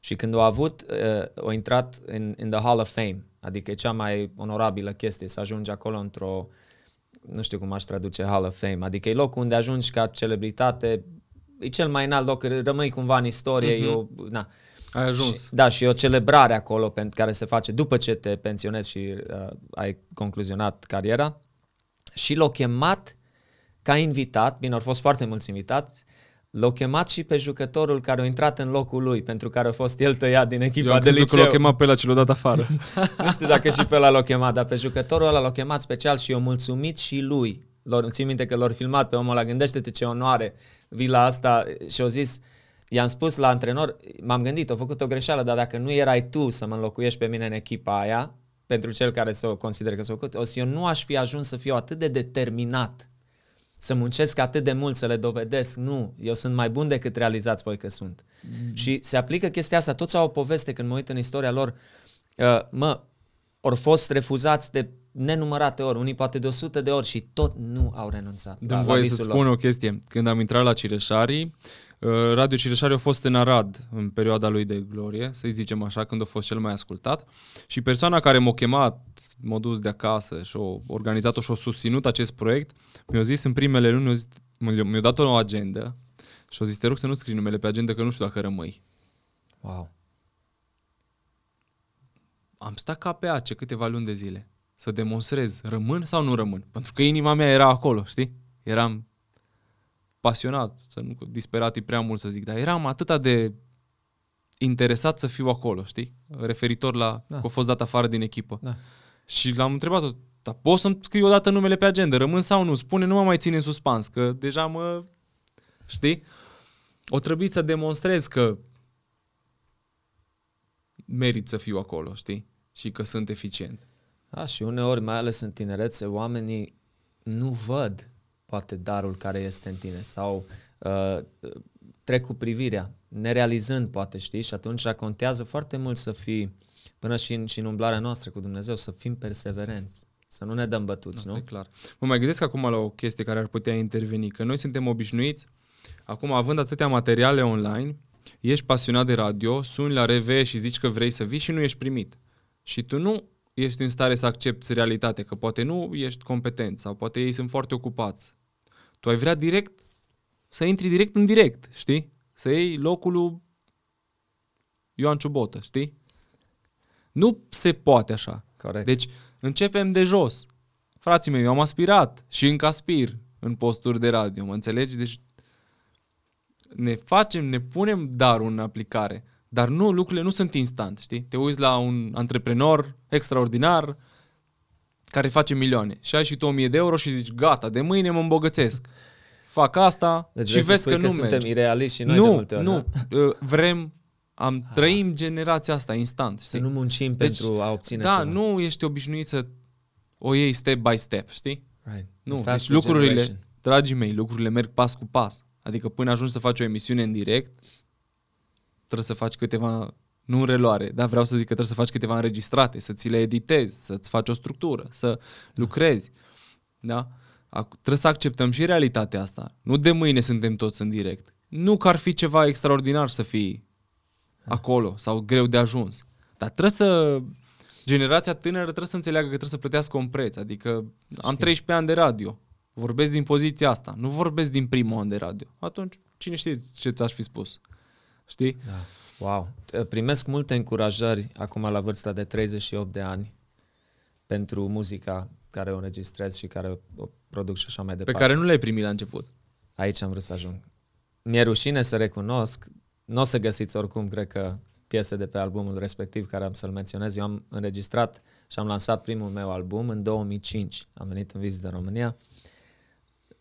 Și când a avut, uh, a intrat în, in the Hall of Fame, adică e cea mai onorabilă chestie să ajungi acolo într-o, nu știu cum aș traduce Hall of Fame, adică e locul unde ajungi ca celebritate, e cel mai înalt loc, rămâi cumva în istorie, Mhm. e o, na. Ai ajuns. Și, da, și e o celebrare acolo pentru care se face după ce te pensionezi și uh, ai concluzionat cariera. Și l-au chemat ca invitat, bine, au fost foarte mulți invitați, l-au chemat și pe jucătorul care a intrat în locul lui, pentru care a fost el tăiat din Eu echipa am de crezut că liceu. l-au chemat pe la ce l-a dat afară. Nu știu dacă și pe ăla l-au chemat, dar pe jucătorul ăla l-au chemat special și i-au mulțumit și lui. Lor, țin minte că l-au filmat pe omul ăla, gândește-te ce onoare vii la asta și au zis, i-am spus la antrenor, m-am gândit, au făcut o greșeală, dar dacă nu erai tu să mă înlocuiești pe mine în echipa aia, pentru cel care să o consider că s-a făcut, o să eu nu aș fi ajuns să fiu atât de determinat, să muncesc atât de mult, să le dovedesc. Nu, eu sunt mai bun decât realizați voi că sunt. Mm. Și se aplică chestia asta. Toți au o poveste când mă uit în istoria lor. Uh, mă, ori fost refuzați de nenumărate ori, unii poate de 100 de ori și tot nu au renunțat. Dăm voie să-ți spun o chestie. Când am intrat la Cireșarii, uh, Radio Cireșari a fost în Arad în perioada lui de glorie, să zicem așa, când a fost cel mai ascultat. Și persoana care m-a chemat, m-a dus de acasă și a organizat-o și a susținut acest proiect, mi-a zis în primele luni, mi-a, zis, mi-a dat o agendă și a zis, te rog să nu scrii numele pe agenda, că nu știu dacă rămâi. Wow. Am stat ca pe ace câteva luni de zile să demonstrez, rămân sau nu rămân. Pentru că inima mea era acolo, știi? Eram pasionat, să nu disperat e prea mult să zic, dar eram atât de interesat să fiu acolo, știi? Referitor la da. că a fost dat afară din echipă. Da. Și l-am întrebat-o, dar poți să-mi scriu o dată numele pe agenda, rămân sau nu? Spune, nu mă mai ține în suspans, că deja mă... Știi? O trebuie să demonstrez că merit să fiu acolo, știi? Și că sunt eficient. Da, și uneori, mai ales în tinerețe, oamenii nu văd poate darul care este în tine sau uh, trec cu privirea, nerealizând poate, știi? Și atunci contează foarte mult să fii, până și în, și în umblarea noastră cu Dumnezeu, să fim perseverenți. Să nu ne dăm bătuți, Asta nu? e clar. Mă mai gândesc acum la o chestie care ar putea interveni, că noi suntem obișnuiți, acum având atâtea materiale online, ești pasionat de radio, suni la RV și zici că vrei să vii și nu ești primit. Și tu nu ești în stare să accepti realitatea, că poate nu ești competent sau poate ei sunt foarte ocupați. Tu ai vrea direct să intri direct în direct, știi? Să iei locul lui Ioan Ciubotă, știi? Nu se poate așa. Corect. Deci începem de jos. Frații mei, eu am aspirat și încă aspir în posturi de radio, mă înțelegi? Deci ne facem, ne punem darul în aplicare. Dar nu, lucrurile nu sunt instant, știi? Te uiți la un antreprenor extraordinar care face milioane și ai și tu 1000 de euro și zici, gata, de mâine mă îmbogățesc. Fac asta deci și vezi că, că nu suntem merge. irealiști și noi nu, de multe ori. Nu, da? uh, vrem, am, ah. trăim generația asta instant. Știi? Să nu muncim deci, pentru a obține da, ceva. nu ești obișnuit să o iei step by step, știi? Right. Nu, deci lucrurile, generation. dragii mei, lucrurile merg pas cu pas. Adică până ajungi să faci o emisiune în direct, trebuie să faci câteva, nu în reluare, dar vreau să zic că trebuie să faci câteva înregistrate, să ți le editezi, să-ți faci o structură, să lucrezi. Da? Trebuie să acceptăm și realitatea asta. Nu de mâine suntem toți în direct. Nu că ar fi ceva extraordinar să fii acolo sau greu de ajuns. Dar trebuie să... Generația tânără trebuie să înțeleagă că trebuie să plătească un preț. Adică am 13 ani de radio. Vorbesc din poziția asta. Nu vorbesc din primul an de radio. Atunci, cine știe ce ți-aș fi spus? Știi? Da. Wow. Primesc multe încurajări acum la vârsta de 38 de ani pentru muzica care o înregistrez și care o produc și așa mai departe. Pe care nu le-ai primit la început. Aici am vrut să ajung. Mi-e rușine să recunosc, nu o să găsiți oricum, cred că, piese de pe albumul respectiv care am să-l menționez. Eu am înregistrat și am lansat primul meu album în 2005. Am venit în vizită în România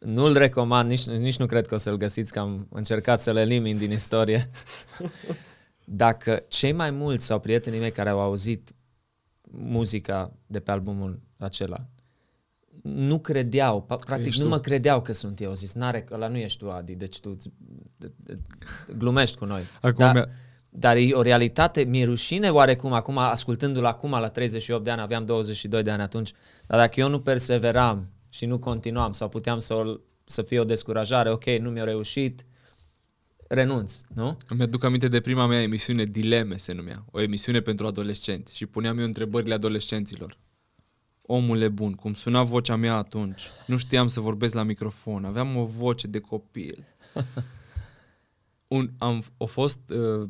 nu-l recomand, nici, nici nu cred că o să-l găsiți, că am încercat să-l elimin din istorie. Dacă cei mai mulți sau prietenii mei care au auzit muzica de pe albumul acela, nu credeau, practic nu mă credeau că sunt eu. Zis, n-are, ăla nu ești tu, Adi, deci tu glumești cu noi. Acum dar, dar e o realitate, mi-e rușine oarecum, acum, ascultându-l acum la 38 de ani, aveam 22 de ani atunci, dar dacă eu nu perseveram și nu continuam sau puteam să, să fie o descurajare, ok, nu mi-a reușit, renunț, nu? Îmi aduc aminte de prima mea emisiune, Dileme se numea, o emisiune pentru adolescenți și puneam eu întrebările adolescenților. Omule bun, cum suna vocea mea atunci, nu știam să vorbesc la microfon, aveam o voce de copil. Un, am, a fost uh,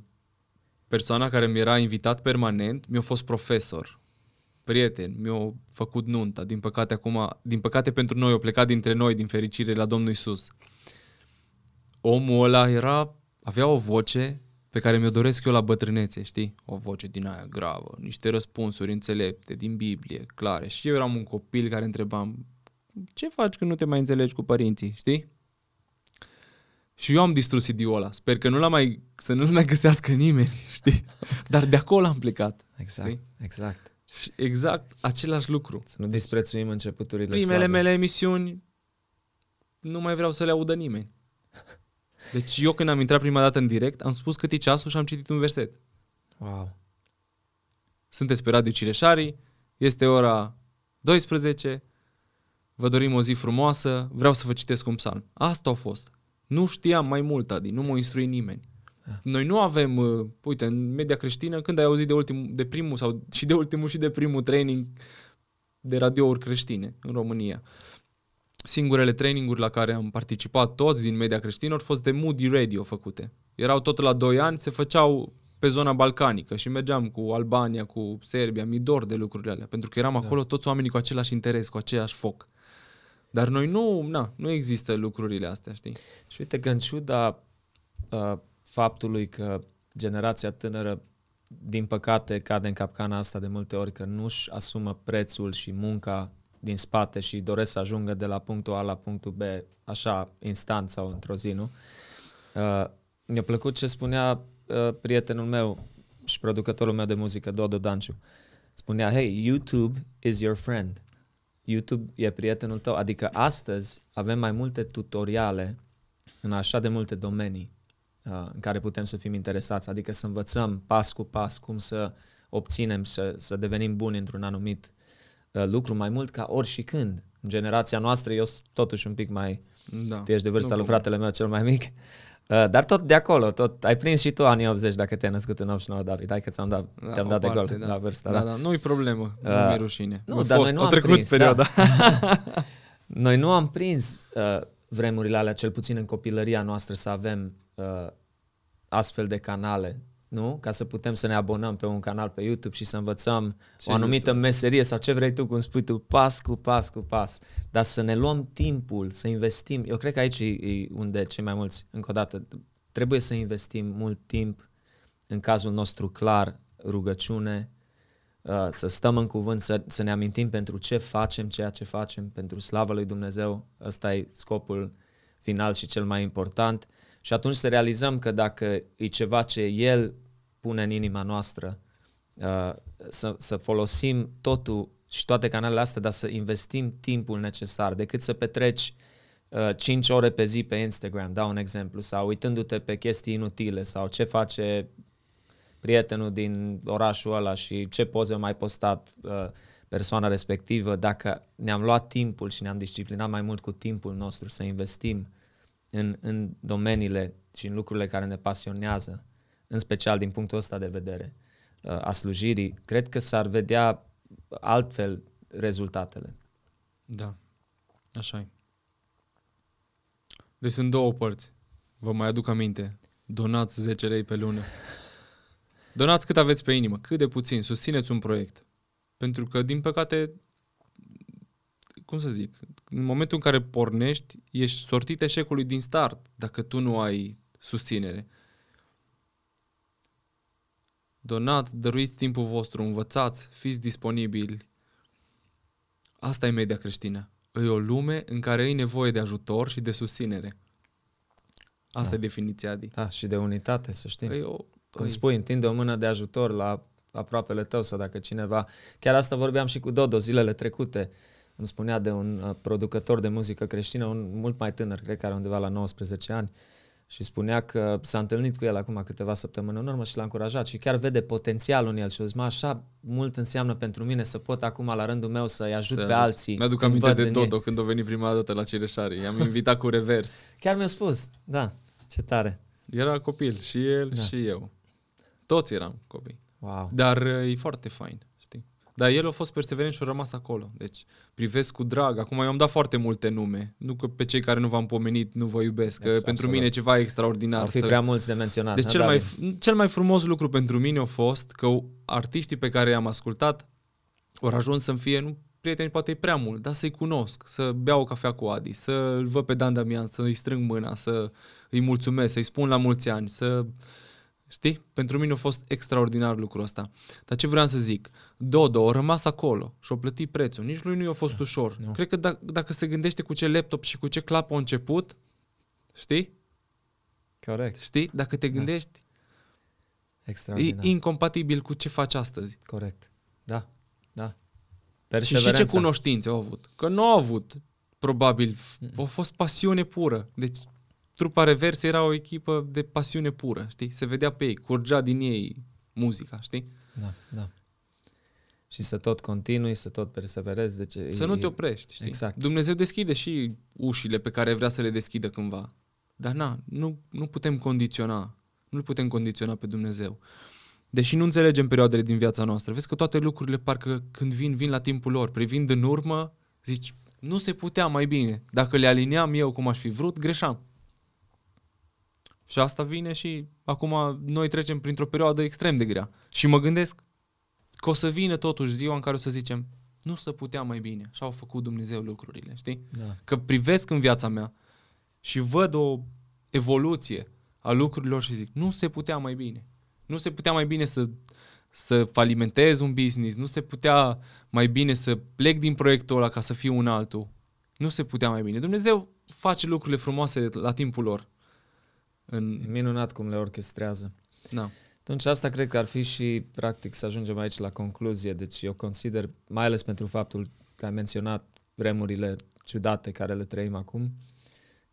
persoana care mi era invitat permanent, mi-a fost profesor prieten, mi-a făcut nunta. Din păcate, acum, din păcate pentru noi, o plecat dintre noi, din fericire, la Domnul Isus. Omul ăla era, avea o voce pe care mi-o doresc eu la bătrânețe, știi? O voce din aia gravă, niște răspunsuri înțelepte, din Biblie, clare. Și eu eram un copil care întrebam, ce faci când nu te mai înțelegi cu părinții, știi? Și eu am distrus cd ăla. Sper că nu l mai, să nu-l mai găsească nimeni, știi? Dar de acolo am plecat. Exact, știi? exact. Și exact același lucru. Să nu disprețuim începuturile Primele slabe. mele emisiuni nu mai vreau să le audă nimeni. Deci eu când am intrat prima dată în direct, am spus cât e ceasul și am citit un verset. Wow. Sunteți pe Radio Cireșarii, este ora 12, vă dorim o zi frumoasă, vreau să vă citesc un psalm. Asta a fost. Nu știam mai mult, Adi, nu m-a instruit nimeni. Da. Noi nu avem, uh, uite, în media creștină, când ai auzit de, ultimul, de primul sau și de ultimul și de primul training de radiouri creștine în România. Singurele traininguri la care am participat toți din media creștină au fost de Moody Radio făcute. Erau tot la 2 ani, se făceau pe zona balcanică și mergeam cu Albania, cu Serbia, mi dor de lucrurile alea, pentru că eram Da. acolo toți oamenii cu același interes, cu aceeași foc. Dar noi nu, na, nu există lucrurile astea, știi? Și uite că în ciuda uh, faptului că generația tânără, din păcate, cade în capcana asta de multe ori, că nu-și asumă prețul și munca din spate și doresc să ajungă de la punctul A la punctul B, așa, instant sau într-o zi, nu? Uh, mi-a plăcut ce spunea uh, prietenul meu și producătorul meu de muzică, Dodo Danciu. Spunea, hey, YouTube is your friend. YouTube e prietenul tău. Adică astăzi avem mai multe tutoriale în așa de multe domenii uh, în care putem să fim interesați, adică să învățăm pas cu pas cum să obținem, să, să devenim buni într-un anumit uh, lucru mai mult ca ori și când. În generația noastră, eu sunt totuși un pic mai... Da. Tu ești de vârsta Nu lui cum. fratele meu cel mai mic. Uh, dar tot de acolo, tot ai prins și tu anii 80 dacă te-ai născut în 89, David. Hai că ți-am dat, Da, te-am o dat de parte, gol da. la vârsta. Da, Da, da, nu-i problemă, nu Uh, mi-e rușine. nu, A dar fost, noi nu a am trecut prins, perioada. Da. Noi nu am prins uh, vremurile alea, cel puțin în copilăria noastră, să avem uh, astfel de canale, nu? Ca să putem să ne abonăm pe un canal pe YouTube și să învățăm Ce o anumită YouTube? meserie sau ce vrei tu, cum spui tu, pas cu pas cu pas. Dar să ne luăm timpul, să investim. Eu cred că aici e, e unde cei mai mulți, încă o dată, trebuie să investim mult timp, în cazul nostru clar, rugăciune, uh, să stăm în cuvânt, să, să ne amintim pentru ce facem ceea ce facem, pentru slavă lui Dumnezeu. Ăsta e scopul final și cel mai important. Și atunci să realizăm că dacă e ceva ce El pune în inima noastră, uh, să, să folosim totul și toate canalele astea, dar să investim timpul necesar, decât să petreci uh, 5 ore pe zi pe Instagram, dau un exemplu, sau uitându-te pe chestii inutile, sau ce face prietenul din orașul ăla și ce poze a mai postat uh, persoana respectivă, dacă ne-am luat timpul și ne-am disciplinat mai mult cu timpul nostru să investim în, în domeniile și în lucrurile care ne pasionează, în special din punctul ăsta de vedere uh, a slujirii, cred că s-ar vedea altfel rezultatele. Da, așa e. Deci sunt două părți. Vă mai aduc aminte. Donați 10 lei pe lună. Donați cât aveți pe inimă, cât de puțin, susțineți un proiect. Pentru că, din păcate, cum să zic, în momentul în care pornești, ești sortit eșecului din start, dacă tu nu ai susținere. Donați, dăruiți timpul vostru, învățați, fiți disponibili. Asta e media creștină. E o lume în care ai nevoie de ajutor și de susținere. Asta Da. e definiția, Adi. Da, și de unitate, să știi. E o, Cum e- spui, întinde o mână de ajutor la aproapele tău sau dacă cineva... Chiar asta vorbeam și cu Dodo zilele trecute. Îmi spunea de un uh, producător de muzică creștină, un mult mai tânăr, cred că are undeva la 19 ani, și spunea că s-a întâlnit cu el acum câteva săptămâni în urmă și l-a încurajat și chiar vede potențialul în el și a zis, mă, așa mult înseamnă pentru mine să pot acum la rândul meu să-i ajut să pe ajut. alții. Mi-aduc când aminte văd de în ei. Dodo când a venit prima dată la Cireșari. I-am invitat cu revers. Chiar mi-a spus, da, ce tare. Era copil și el Da. și eu. Toți eram copii. Wow. Dar uh, e foarte fain, știi? Dar el a fost perseverent și a rămas acolo. Deci privesc cu drag. Acum eu am dat foarte multe nume. Nu că pe cei care nu v-am pomenit nu vă iubesc. Că Absolut. pentru mine e ceva extraordinar. Ar fi să... prea mulți de menționat. Deci da, cel mai, David? f- cel mai frumos lucru pentru mine a fost că artiștii pe care i-am ascultat au ajuns să-mi fie, nu prieteni poate e prea mult, dar să-i cunosc, să beau o cafea cu Adi, să-l văd pe Dan Damian, să-i strâng mâna, să îi mulțumesc, să-i spun la mulți ani, să... Știi? Pentru mine a fost extraordinar lucrul ăsta. Dar ce vreau să zic? Dodo a rămas acolo și a plătit prețul. Nici lui nu i-a fost ușor. Nu. Cred că dacă, dacă se gândește cu ce laptop și cu ce clapă a început, știi? Corect. Știi? Dacă te gândești, E Extraordinar. incompatibil cu ce faci astăzi. Corect. Da, da. Și, și Perseverența. ce cunoștințe au avut? Că nu au avut, probabil, f- a fost pasiune pură. Deci trupa reverse era o echipă de pasiune pură, știi? Se vedea pe ei, curgea din ei muzica, știi? Da, da. și să tot continui, să tot perseverezi. Deci să e, nu te oprești, știi? Exact. Dumnezeu deschide și ușile pe care vrea să le deschidă cândva. Dar na, nu, nu putem condiționa. Nu putem condiționa pe Dumnezeu. Deși nu înțelegem perioadele din viața noastră, vezi că toate lucrurile parcă când vin, vin la timpul lor. Privind în urmă, zici, nu se putea mai bine. Dacă le alineam eu cum aș fi vrut, greșeam. Și asta vine și acum noi trecem printr-o perioadă extrem de grea. Și mă gândesc că o să vină totuși ziua în care o să zicem nu se putea mai bine. Și au făcut Dumnezeu lucrurile, știi? Da. Că privesc în viața mea și văd o evoluție a lucrurilor și zic nu se putea mai bine. Nu se putea mai bine să, să falimentez un business, nu se putea mai bine să plec din proiectul ăla ca să fiu un altul. Nu se putea mai bine. Dumnezeu face lucrurile frumoase la timpul lor. În... E minunat cum le orchestrează. Da. Atunci asta cred că ar fi și, practic, să ajungem aici la concluzie. Deci eu consider, mai ales pentru faptul că ai menționat vremurile ciudate care le trăim acum,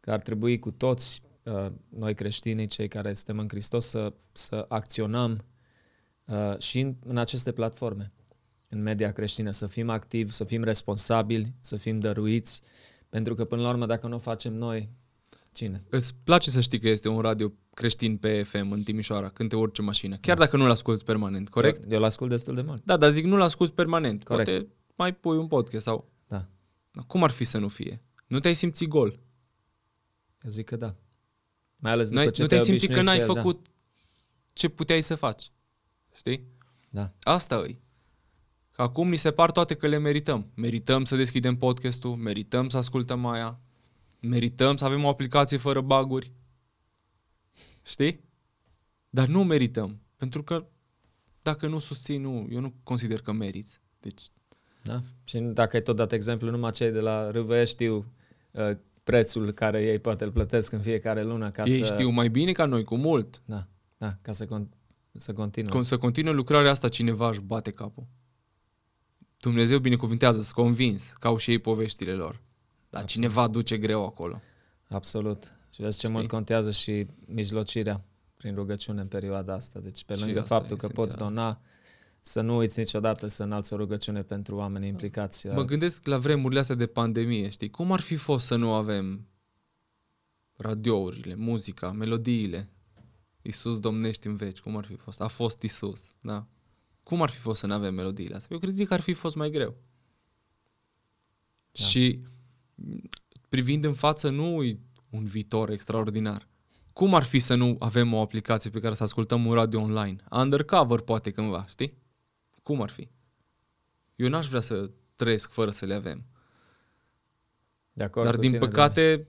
că ar trebui cu toți uh, noi creștinii, cei care suntem în Hristos, să, să acționăm uh, și în, în aceste platforme, în media creștină, să fim activi, să fim responsabili, să fim dăruiți, pentru că până la urmă dacă nu o facem noi, cine? Îți place să știi că este un radio creștin pe FM în Timișoara când te urci în mașină, chiar dacă nu-l asculti permanent, corect? Eu, eu l-ascult destul de mult. Da, dar zic nu-l asculti permanent. Corect. Poate mai pui un podcast sau... Da. Dar Cum ar fi să nu fie? Nu te-ai simțit gol. Eu zic că da. Mai ales Nu, ai, după ce nu te-ai simțit obișnuit că n-ai cu el, făcut ce puteai să faci. Știi? Da. Asta îi. Că acum ni se par toate că le merităm. Merităm să deschidem podcastul, merităm să ascultăm aia, merităm să avem o aplicație fără baguri. Știi? Dar nu merităm. Pentru că dacă nu susții, nu, eu nu consider că meriți. Deci, Da? da. Și dacă ai tot dat exemplu, numai cei de la RVE știu uh, prețul care ei poate îl plătesc în fiecare lună ca ei să... știu mai bine ca noi, cu mult. Da, da, ca să, con- să continue. Cum să continue lucrarea asta, cineva își bate capul. Dumnezeu binecuvintează, sunt convins, că au și ei poveștile lor. Dar Absolut. cineva duce greu acolo. Absolut. Și vezi ce Știi? mult contează și mijlocirea prin rugăciune în perioada asta. Deci pe Și lângă asta e faptul că poți esențial. dona, să nu uiți niciodată să înalți o rugăciune pentru oamenii implicați. Mă gândesc la vremurile astea de pandemie, știi? Cum ar fi fost să nu avem radiourile, muzica, melodiile? Iisus domnește în veci, cum ar fi fost? A fost Iisus, da? Cum ar fi fost să nu avem melodiile astea? Eu cred că ar fi fost mai greu. Da. Și m, privind în față, nu e un viitor extraordinar. Cum ar fi să nu avem o aplicație pe care să ascultăm un radio online? Undercover poate cândva, știi? Cum ar fi? Eu n-aș vrea să trăiesc fără să le avem. De acord Dar cu din tine, păcate,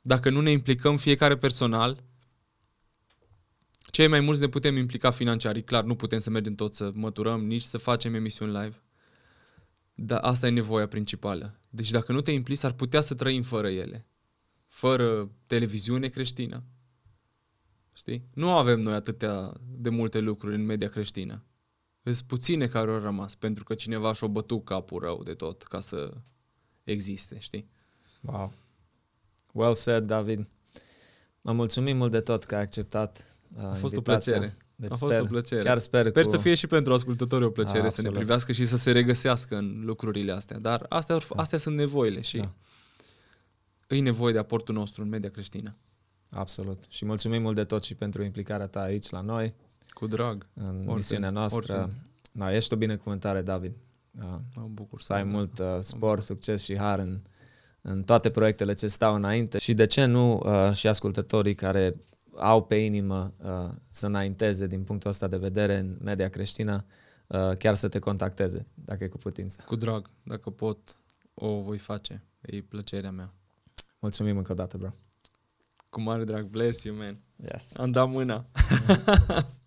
dacă nu ne implicăm fiecare personal, cei mai mulți ne putem implica financiar. E clar, nu putem să mergem tot să măturăm, nici să facem emisiuni live. Dar asta e nevoia principală. Deci dacă nu te implici, ar putea să trăim fără ele. Fără televiziune creștină. Știi? Nu avem noi atâtea de multe lucruri în media creștină. Sunt puține care au rămas, pentru că cineva și-a bătut capul rău de tot ca să existe, știi? Wow. Well said, David. Mă mulțumim mult de tot că ai acceptat uh, A fost invitația. o plăcere. Deci A fost sper, o plăcere. Chiar sper, Sper cu... să fie și pentru ascultători o plăcere A, să ne absolut. privească și să se regăsească în lucrurile astea. Dar astea, Da. astea sunt nevoile și Da. e nevoie de aportul nostru în media creștină. Absolut. Și mulțumim mult de tot și pentru implicarea ta aici la noi, Cu drag. în Oricând, misiunea noastră. oricând. Da, ești o binecuvântare, David. Uh, Mă bucur să ai aud mult asta. uh, spor, succes și har în, în toate proiectele ce stau înainte și de ce nu uh, și ascultătorii care au pe inimă uh, să înainteze din punctul ăsta de vedere în media creștină, uh, chiar să te contacteze, dacă e cu putință. Cu drag. Dacă pot, o voi face. E plăcerea mea. Mulțumim încă o dată, bro. Cu mare drag. Bless you, man. Yes. Am dat mâna.